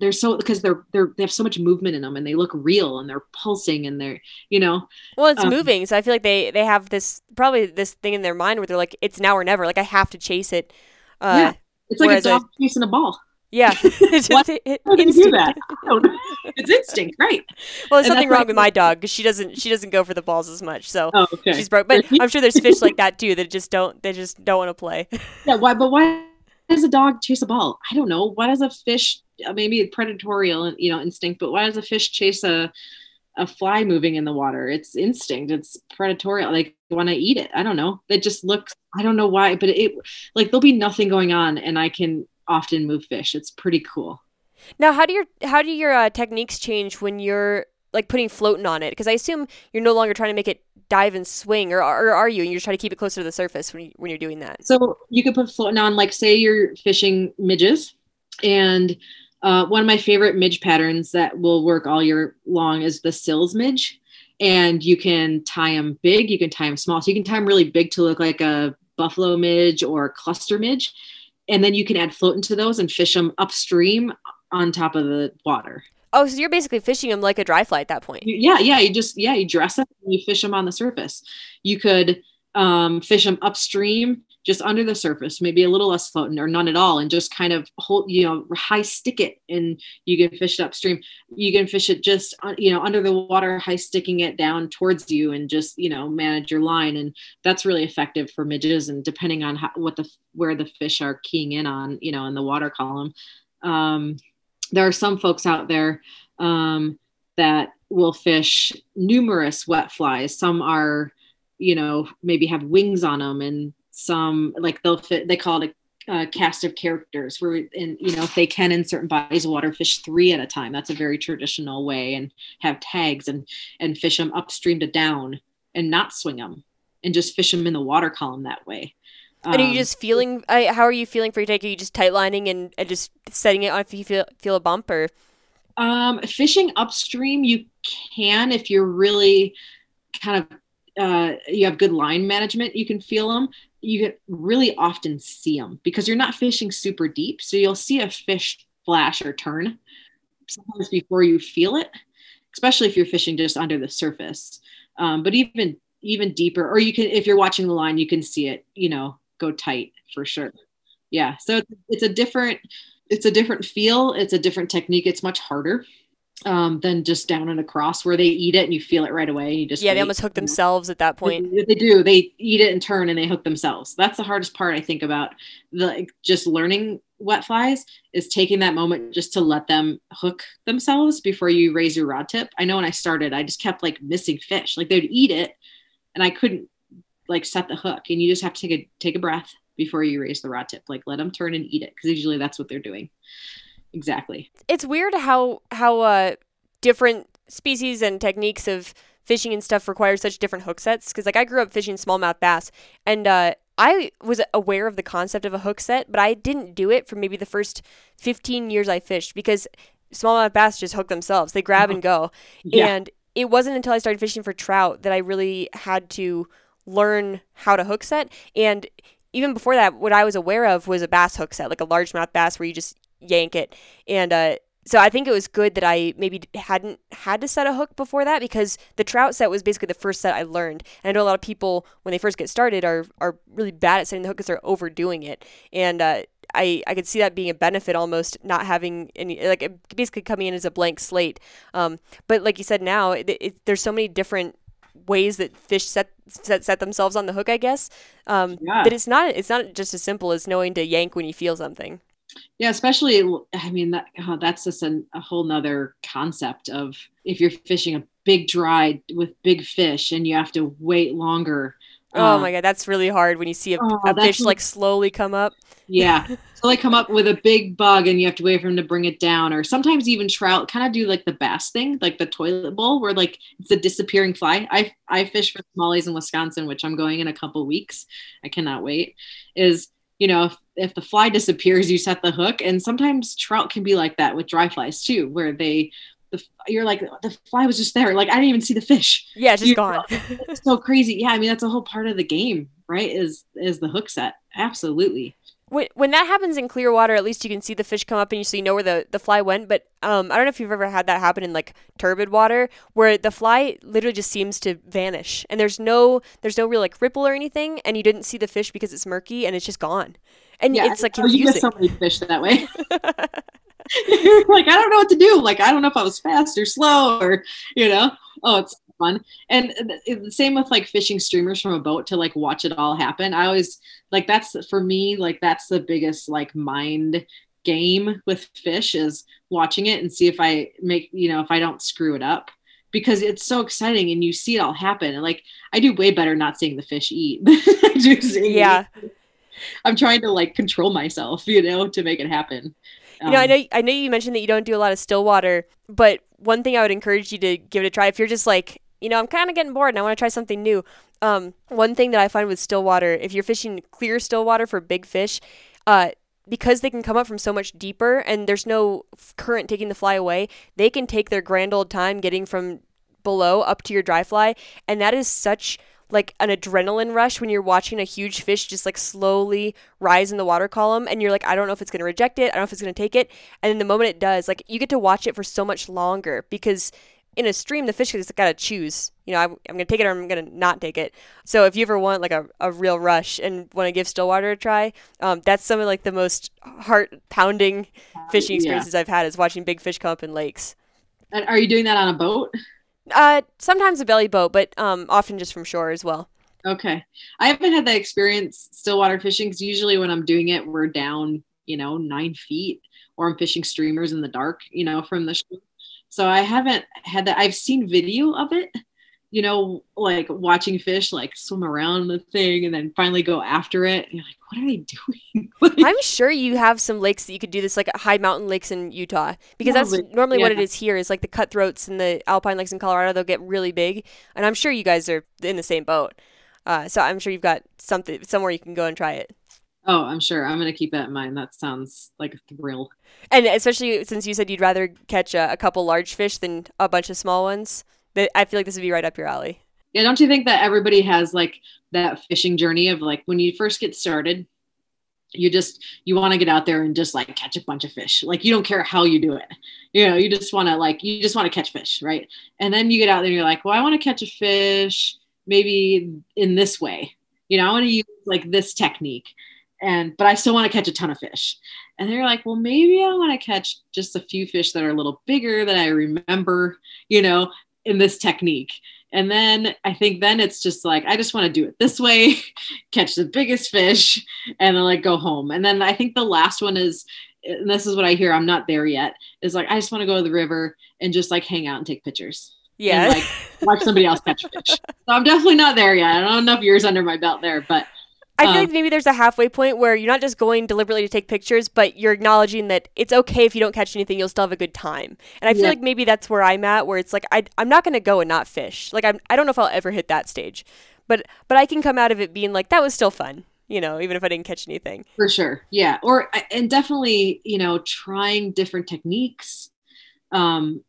They're so because they're they're they have so much movement in them and they look real and they're pulsing and they're you know well it's um, moving. So i feel like they they have this probably this thing in their mind where they're like it's now or never. Like i have to chase it uh, yeah. It's like a dog I, chasing a ball. Yeah. It's just it, it, do that? It's instinct right. Well there's and something wrong with my dog. Because she doesn't she doesn't go for the balls as much. So oh, okay. she's broke but i'm sure there's fish like that too that just don't they just don't want to play. Yeah why but why does a dog chase a ball? I don't know. Why does a fish maybe maybe predatorial you know instinct but why does a fish chase a a fly moving in the water? It's instinct. It's predatorial like want to eat it. I don't know. It just looks i don't know why but it like there'll be nothing going on and i can often move fish. It's pretty cool. Now how do your how do your uh, techniques change when you're like putting floatant on it because i assume you're no longer trying to make it dive and swing or, or are you and you're trying to keep it closer to the surface when, you, when you're doing that so you could put floatant on like say you're fishing midges and uh, one of my favorite midge patterns that will work all year long is the Syl's midge. And you can tie them big, you can tie them small. So you can tie them really big to look like a buffalo midge or cluster midge. And then you can add floatant to those and fish them upstream on top of the water. Oh, so you're basically fishing them like a dry fly at that point. Yeah, yeah. You just yeah, you dress them and you fish them on the surface. You could um, fish them upstream just under the surface, maybe a little less floatant or none at all, and just kind of hold, you know, high stick it and you can fish it upstream. You can fish it just, uh, you know, under the water, high sticking it down towards you and just, you know, manage your line. And that's really effective for midges. And depending on how, what the, where the fish are keying in on, you know, in the water column. Um, there are some folks out there um, that will fish numerous wet flies. Some are, you know, maybe have wings on them and some like they'll fit they call it a uh, cast of characters where in you know if they can in certain bodies of water fish three at a time that's a very traditional way and have tags and and fish them upstream to down and not swing them and just fish them in the water column that way um, and are you um, just feeling uh, how are you feeling for your take are you just tightlining and, and just setting it on if you feel feel a bump or um, fishing upstream you can if you're really kind of uh, you have good line management you can feel them you really often see them because you're not fishing super deep. So you'll see a fish flash or turn sometimes before you feel it, especially if you're fishing just under the surface. Um, but even even deeper, or you can if you're watching the line, you can see it, you know, go tight for sure. Yeah. So it's a different it's a different feel. It's a different technique. It's much harder um, than just down and across where they eat it and you feel it right away. You just yeah, they almost hook themselves at that point. They, they, do. They eat it and turn and they hook themselves. That's the hardest part I think about the just learning wet flies is taking that moment just to let them hook themselves before you raise your rod tip. I know when I started, I just kept like missing fish. Like they'd eat it and I couldn't like set the hook. And you just have to take a take a breath before you raise the rod tip. Like let them turn and eat it because usually that's what they're doing exactly. It's weird how how uh, different species and techniques of fishing and stuff require such different hook sets. Because like I grew up fishing smallmouth bass, and uh, I was aware of the concept of a hook set, but I didn't do it for maybe the first 15 years I fished because smallmouth bass just hook themselves. They grab and go. Yeah. And it wasn't until I started fishing for trout that I really had to learn how to hook set. And even before that, what I was aware of was a bass hook set, like a largemouth bass where you just yank it. And uh, so I think it was good that I maybe hadn't had to set a hook before that because the trout set was basically the first set I learned. And I know a lot of people when they first get started are are really bad at setting the hook because they're overdoing it. And uh, I I could see that being a benefit almost not having any like basically coming in as a blank slate. Um, but like you said, now it, it, there's so many different ways that fish set set, set themselves on the hook. I guess um, yeah. that it's not it's not just as simple as knowing to yank when you feel something yeah especially i mean that oh, that's just an, a whole nother concept of if you're fishing a big dry with big fish and you have to wait longer. Oh Uh, my god, that's really hard when you see a, Oh, a fish like slowly come up. Yeah. so they come up with a big bug and you have to wait for them to bring it down. Or sometimes even trout kind of do like the bass thing, like the toilet bowl, where like it's a disappearing fly. I I fish for smallies in Wisconsin, which I'm going in a couple weeks. I cannot wait. Is you know, if, if the fly disappears, you set the hook. And sometimes trout can be like that with dry flies too, where they the, you're like the fly was just there. Like I didn't even see the fish. Yeah, it's just You- gone. It's so crazy. Yeah, I mean that's a whole part of the game, right? Is is the hook set. Absolutely. When, when that happens in clear water, at least you can see the fish come up and you so you know where the, the fly went. But um, I don't know if you've ever had that happen in like turbid water where the fly literally just seems to vanish and there's no there's no real like ripple or anything and you didn't see the fish because it's murky and it's just gone. And Yeah, it's like oh, you confusing. get so many fish that way. You're like, I don't know what to do. Like, I don't know if I was fast or slow or, you know, oh, it's fun. And the same with like fishing streamers from a boat to like watch it all happen. I always like that's for me, like, that's the biggest like mind game with fish is watching it and see if I make, you know, if I don't screw it up because it's so exciting and you see it all happen. And like, I do way better not seeing the fish eat. than I do seeing it yeah. I'm trying to like control myself, you know, to make it happen. You know, I Um, know I know you mentioned that you don't do a lot of still water, but one thing I would encourage you to give it a try if you're just like, you know, I'm kind of getting bored and I want to try something new. Um, one thing that I find with still water, if you're fishing clear still water for big fish, uh, because they can come up from so much deeper and there's no current taking the fly away, they can take their grand old time getting from below up to your dry fly, and that is such like an adrenaline rush when you're watching a huge fish just like slowly rise in the water column and you're like I don't know if it's going to reject it, I don't know if it's going to take it, and then the moment it does, like you get to watch it for so much longer because in a stream the fish has got to choose. You know, I'm, I'm going to take it or I'm going to not take it. So if you ever want like a, a real rush and want to give Stillwater a try, um, that's some of like the most heart pounding fishing yeah. experiences I've had is watching big fish come up in lakes. And are you doing that on a boat? Uh, sometimes a belly boat, but um, often just from shore as well. Okay. I haven't had that experience stillwater fishing because usually when I'm doing it, we're down, you know, nine feet or I'm fishing streamers in the dark, you know, from the shore. So I haven't had that. I've seen video of it, you know, like watching fish like swim around the thing and then finally go after it. And you're like, what are they doing? Like, I'm sure you have some lakes that you could do this, like high mountain lakes in Utah, because that's Probably, normally what it is here. Is like the cutthroats and the alpine lakes in Colorado. They'll get really big, and I'm sure you guys are in the same boat. Uh, so I'm sure you've got something somewhere you can go and try it. Oh, I'm sure. I'm going to keep that in mind. That sounds like a thrill. And especially since you said you'd rather catch a, a couple large fish than a bunch of small ones, that I feel like this would be right up your alley. Yeah, don't you think that everybody has like that fishing journey of like when you first get started, you just you want to get out there and just like catch a bunch of fish. Like you don't care how you do it. You know, you just want to like you just want to catch fish, right? And then you get out there and you're like, "Well, I want to catch a fish maybe in this way." You know, I want to use like this technique. And but I still want to catch a ton of fish. And they're like, "Well, maybe I want to catch just a few fish that are a little bigger that I remember, you know, in this technique." And then I think then it's just like, I just want to do it this way, catch the biggest fish, and then like go home. And then I think the last one is, and this is what I hear, I'm not there yet, is like, I just want to go to the river and just like hang out and take pictures. Yeah. And like watch somebody else catch fish. So I'm definitely not there yet. I don't have enough years under my belt there, but I feel Um, like maybe there's a halfway point where you're not just going deliberately to take pictures, but you're acknowledging that it's okay if you don't catch anything, you'll still have a good time. And I feel Yeah. like maybe that's where I'm at, where it's like I, I'm not going to go and not fish. Like I'm, I don't know if I'll ever hit that stage, but but I can come out of it being like that was still fun, you know, even if I didn't catch anything. For sure. Yeah. Or, and definitely, you know, trying different techniques, um,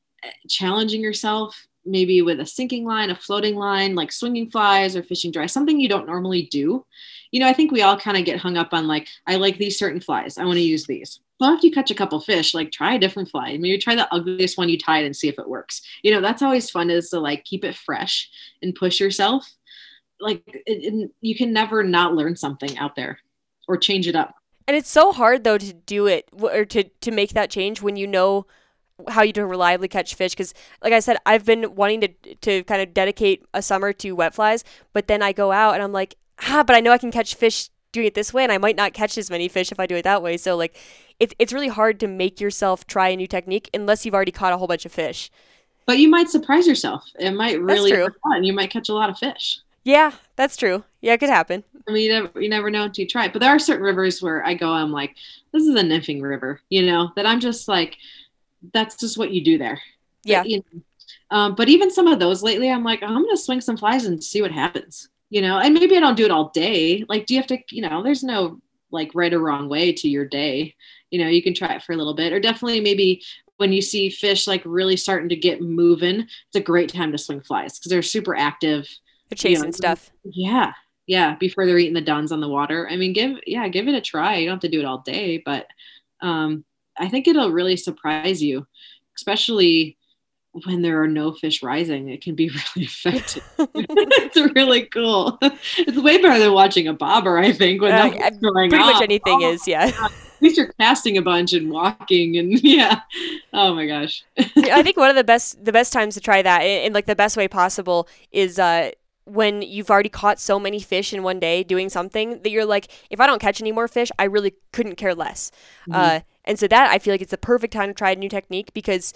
challenging yourself maybe with a sinking line, a floating line, like swinging flies or fishing dry, something you don't normally do. You know, I think we all kind of get hung up on like, I like these certain flies. I want to use these. Well, after you catch a couple fish, like try a different fly. Maybe try the ugliest one you tied and see if it works. You know, that's always fun is to like keep it fresh and push yourself. Like it, it- you can never not learn something out there or change it up. And it's so hard though to do it or to to make that change when you know how you to reliably catch fish because like i said i've been wanting to to kind of dedicate a summer to wet flies but then i go out and i'm like ah but i know i can catch fish doing it this way and i might not catch as many fish if i do it that way so like it, it's really hard to make yourself try a new technique unless you've already caught a whole bunch of fish but you might surprise yourself. It might really out and you might catch a lot of fish. Yeah, that's true. Yeah, it could happen. I mean, you never, you never know until you try it. But there are certain rivers where I go, I'm like, this is a nymphing river, you know, that I'm just like, that's just what you do there. Yeah. But, you know, um, but even some of those lately, I'm like, I'm going to swing some flies and see what happens, you know, and maybe I don't do it all day. Like, do you have to, you know, there's no like right or wrong way to your day. You know, you can try it for a little bit, or definitely maybe when you see fish like really starting to get moving, it's a great time to swing flies because they're super active. They're chasing know, stuff. Yeah. Yeah. Before they're eating the duns on the water. I mean, give, yeah, give it a try. You don't have to do it all day, but um, I think it'll really surprise you, especially when there are no fish rising. It can be really effective. it's really cool. It's way better than watching a bobber, I think, when Uh, uh, going Pretty much anything Oh, is, yeah. At least you're casting a bunch and walking and yeah. Oh my gosh. I think one of the best the best times to try that in, in like the best way possible is uh when you've already caught so many fish in one day doing something that you're like, if I don't catch any more fish, I really couldn't care less. Uh, and so that I feel like it's the perfect time to try a new technique because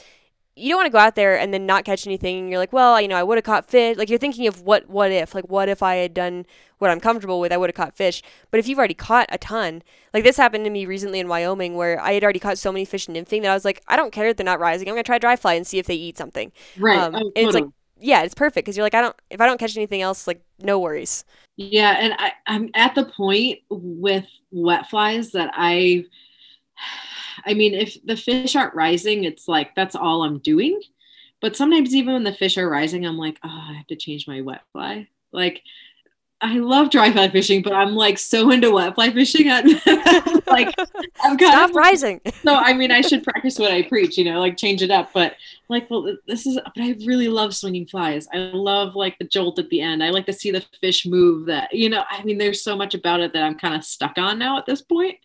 you don't want to go out there and then not catch anything. And you're like, well, you know, I would have caught fish. Like you're thinking of what, what if, like what if I had done what I'm comfortable with, I would have caught fish. But if you've already caught a ton, like this happened to me recently in Wyoming where I had already caught so many fish nymphing that I was like, I don't care if they're not rising. I'm gonna try dry fly and see if they eat something. Right. Um, Oh, and it's like. Yeah, it's perfect because you're like, I don't, if I don't catch anything else, like no worries. Yeah, and I, I'm at the point with wet flies that I I mean, if the fish aren't rising, it's like that's all I'm doing. But sometimes even when the fish are rising, I'm like, oh, I have to change my wet fly. Like I love dry fly fishing, but I'm like so into wet fly fishing. I'm like I'm kind Stop of rising. so I mean, I should practice what I preach, you know, like change it up. But like, well, this is. But I really love swinging flies. I love like the jolt at the end. I like to see the fish move. That you know, I mean, there's so much about it that I'm kind of stuck on now at this point.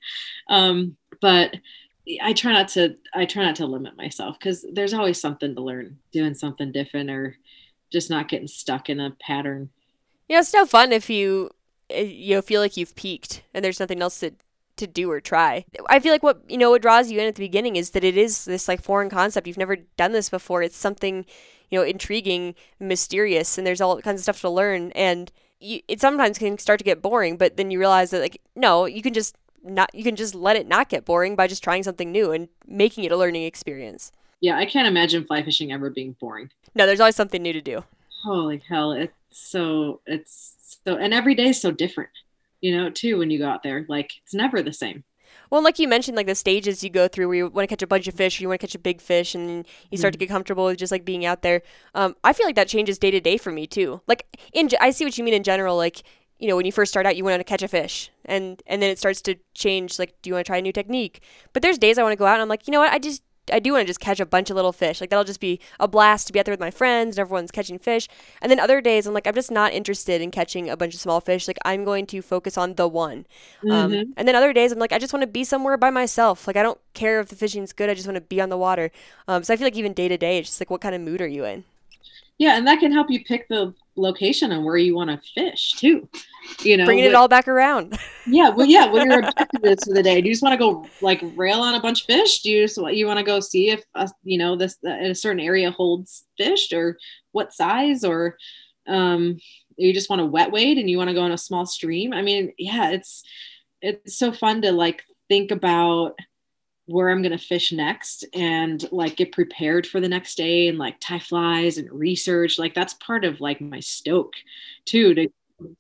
Um, but I try not to. I try not to limit myself because there's always something to learn, doing something different, or just not getting stuck in a pattern. You know, it's no fun if you, uh, you know, feel like you've peaked and there's nothing else to to do or try. I feel like what you know what draws you in at the beginning is that it is this like foreign concept. You've never done this before. It's something, you know, intriguing, mysterious, and there's all kinds of stuff to learn. And you, it sometimes can start to get boring, but then you realize that like no, you can just not you can just let it not get boring by just trying something new and making it a learning experience. Yeah, I can't imagine fly fishing ever being boring. No, there's always something new to do. Holy hell it's so it's so and every day is so different you know too when you go out there like it's never the same Well, like you mentioned, like the stages you go through where you want to catch a bunch of fish, or you want to catch a big fish, and you start to get comfortable with just like being out there. Um, I feel like that changes day to day for me too. Like in, I see what you mean in general. Like you know, when you first start out, you want to catch a fish, and and then it starts to change. Like, do you want to try a new technique? But there's days I want to go out, and I'm like, you know what, I just I do want to just catch a bunch of little fish. Like that'll just be a blast to be out there with my friends and everyone's catching fish. And then other days I'm like, I'm just not interested in catching a bunch of small fish. Like I'm going to focus on the one. Um, Mhm. and then other days I'm like, I just want to be somewhere by myself. Like I don't care if the fishing's good. I just want to be on the water. Um, so I feel like even day to day, it's just like, what kind of mood are you in? Yeah and that can help you pick the location and where you want to fish too you know Bringing it all back around. yeah well yeah what your objective is for the day. Do you just want to go like rail on a bunch of fish? Do you just you want to go see if uh, you know this uh, a certain area holds fish or what size or um you just want to wet wade and you want to go in a small stream? I mean yeah it's it's so fun to like think about where I'm going to fish next and like get prepared for the next day and like tie flies and research. Like that's part of like my stoke too to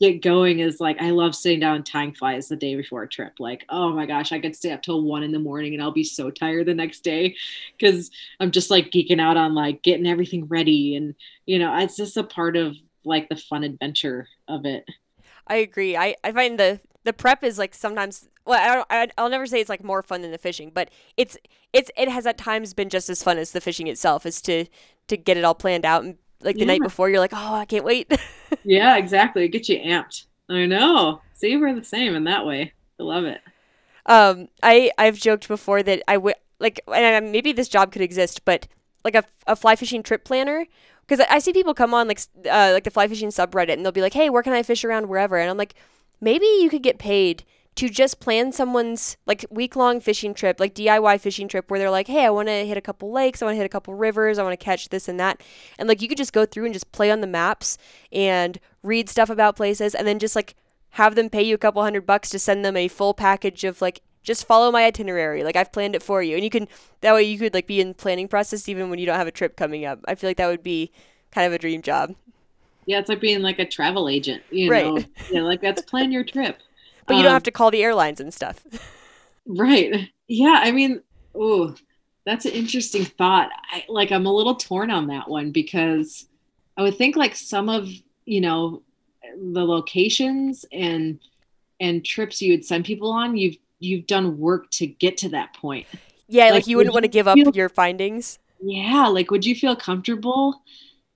get going is like I love sitting down tying flies the day before a trip. Like, oh my gosh, I could stay up till one in the morning and I'll be so tired the next day because I'm just like geeking out on like getting everything ready. And, you know, it's just a part of like the fun adventure of it. I agree. I, I find the the prep is like sometimes well I don't, I'll never say it's like more fun than the fishing, but it's it's it has at times been just as fun as the fishing itself is to to get it all planned out and like the night before you're like oh I can't wait. yeah, exactly. It gets you amped. I know. See, we're the same in that way. I love it. um I I've joked before that I would like and I- maybe this job could exist, but like a, a fly fishing trip planner because I, I see people come on like uh, like the fly fishing subreddit and they'll be like hey where can I fish around wherever and I'm like maybe you could get paid to just plan someone's like week long fishing trip, like DIY fishing trip, where they're like, hey, I want to hit a couple lakes, I want to hit a couple rivers, I want to catch this and that. And like you could just go through and just play on the maps and read stuff about places and then just like have them pay you a couple hundred bucks to send them a full package of like just follow my itinerary like i've planned it for you. And you can that way you could like be in planning process even when you don't have a trip coming up. I feel like that would be kind of a dream job yeah it's like being like a travel agent you Right. know yeah like that's plan your trip but you don't Um, have to call the airlines and stuff Right. Yeah. I mean, oh, that's an interesting thought. I like I'm a little torn on that one because I would think like some of, you know, the locations and and trips you would send people on, you've you've done work to get to that point. yeah like, Like, you would wouldn't want to give up feel- your findings Yeah, like would you feel comfortable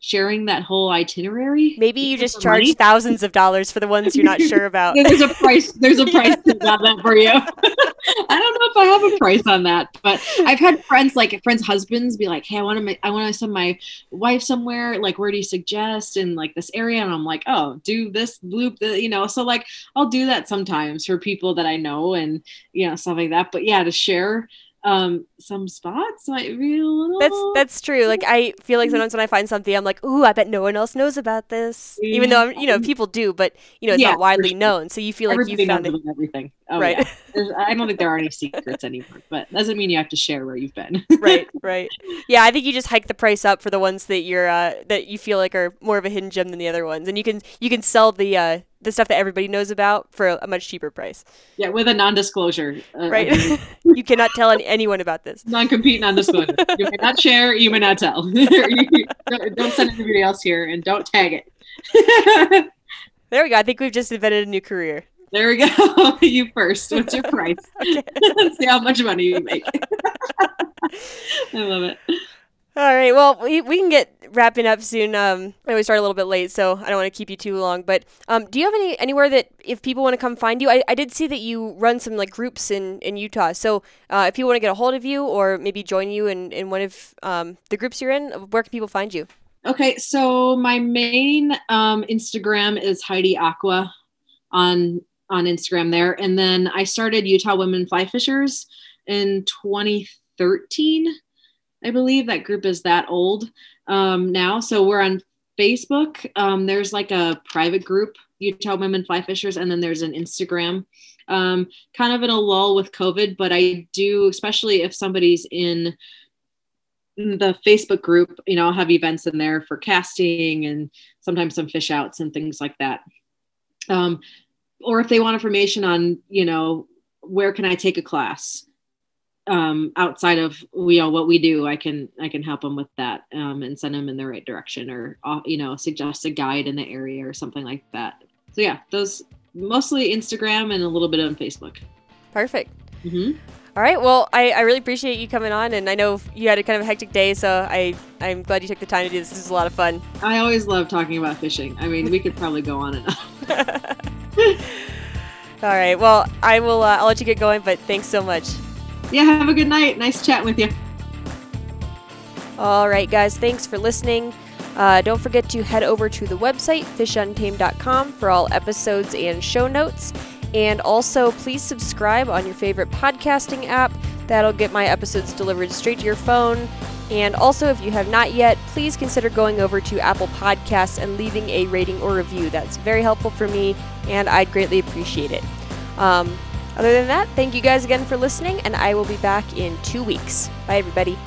sharing that whole itinerary? maybe you just charge money? thousands of dollars for the ones you're not sure about There's a price. There's a price on that for you. I don't know if I have a price on that, but I've had friends like friends' husbands be like, "Hey, I want to make, I want to send my wife somewhere. Like, where do you suggest in like this area?" And I'm like, "Oh, do this loop, the, you know." So like, I'll do that sometimes for people that I know and you know stuff like that. But yeah, to share um some spots might be a little. That's that's true. Like I feel like sometimes when I find something, I'm like, "Ooh, I bet no one else knows about this." Even though I'm, you know people do, but you know it's Yeah, not widely sure. known. So you feel like Everybody you found it, everything. Oh, right? yeah. I don't think there are any secrets anymore, but doesn't mean you have to share where you've been. right, right. Yeah, I think you just hike the price up for the ones that you're uh, that you feel like are more of a hidden gem than the other ones, and you can you can sell the uh, the stuff that everybody knows about for a, much cheaper price. yeah, with a non-disclosure. Uh, Right? you cannot tell anyone about this. non-compete, non-disclosure. you may not share. You may not tell. don't, don't send anybody else here, and don't tag it. There we go. I think we've just invented a new career. There we go. you first. What's your price? Okay. See how much money you make. I love it. All right. Well, we, we can get wrapping up soon. Um, I always start a little bit late, so I don't want to keep you too long. But um, do you have any anywhere that if people want to come find you? I, I did see that you run some like groups in, in Utah. So uh, if people want to get a hold of you or maybe join you in, in one of um, the groups you're in, where can people find you? Okay, so my main um, Instagram is Heidi Aqua on on Instagram there, and then I started Utah Women Fly Fishers in 2013. I believe that group is that old um, now. So we're on Facebook. Um, there's like a private group, Utah Women Fly Fishers, and then there's an Instagram. Um, kind of in a lull with COVID, but I do, especially if somebody's in the Facebook group, you know, I'll have events in there for casting and sometimes some fish outs and things like that. Um, or if they want information on, you know, where can I take a class um, outside of you know what we do, I can I can help them with that um, and send them in the right direction or uh, you know suggest a guide in the area or something like that. So yeah, those mostly Instagram and a little bit on Facebook. Perfect. hmm All right. Well, I, I really appreciate you coming on, and I know you had a kind of a hectic day, so I I'm glad you took the time to do this. This is a lot of fun. I always love talking about fishing. I mean, we could probably go on and on. All right. Well, I will. Uh, I'll let you get going, but thanks so much. Yeah, have a good night. Nice chatting with you. All right, guys, thanks for listening. Uh, don't forget to head over to the website, fishuntamed.com, for all episodes and show notes. And also, please subscribe on your favorite podcasting app. That'll get my episodes delivered straight to your phone. And also, if you have not yet, please consider going over to Apple Podcasts and leaving a rating or review. That's very helpful for me, and I'd greatly appreciate it. Um, other than that, thank you guys again for listening, and I will be back in two weeks. Bye, everybody.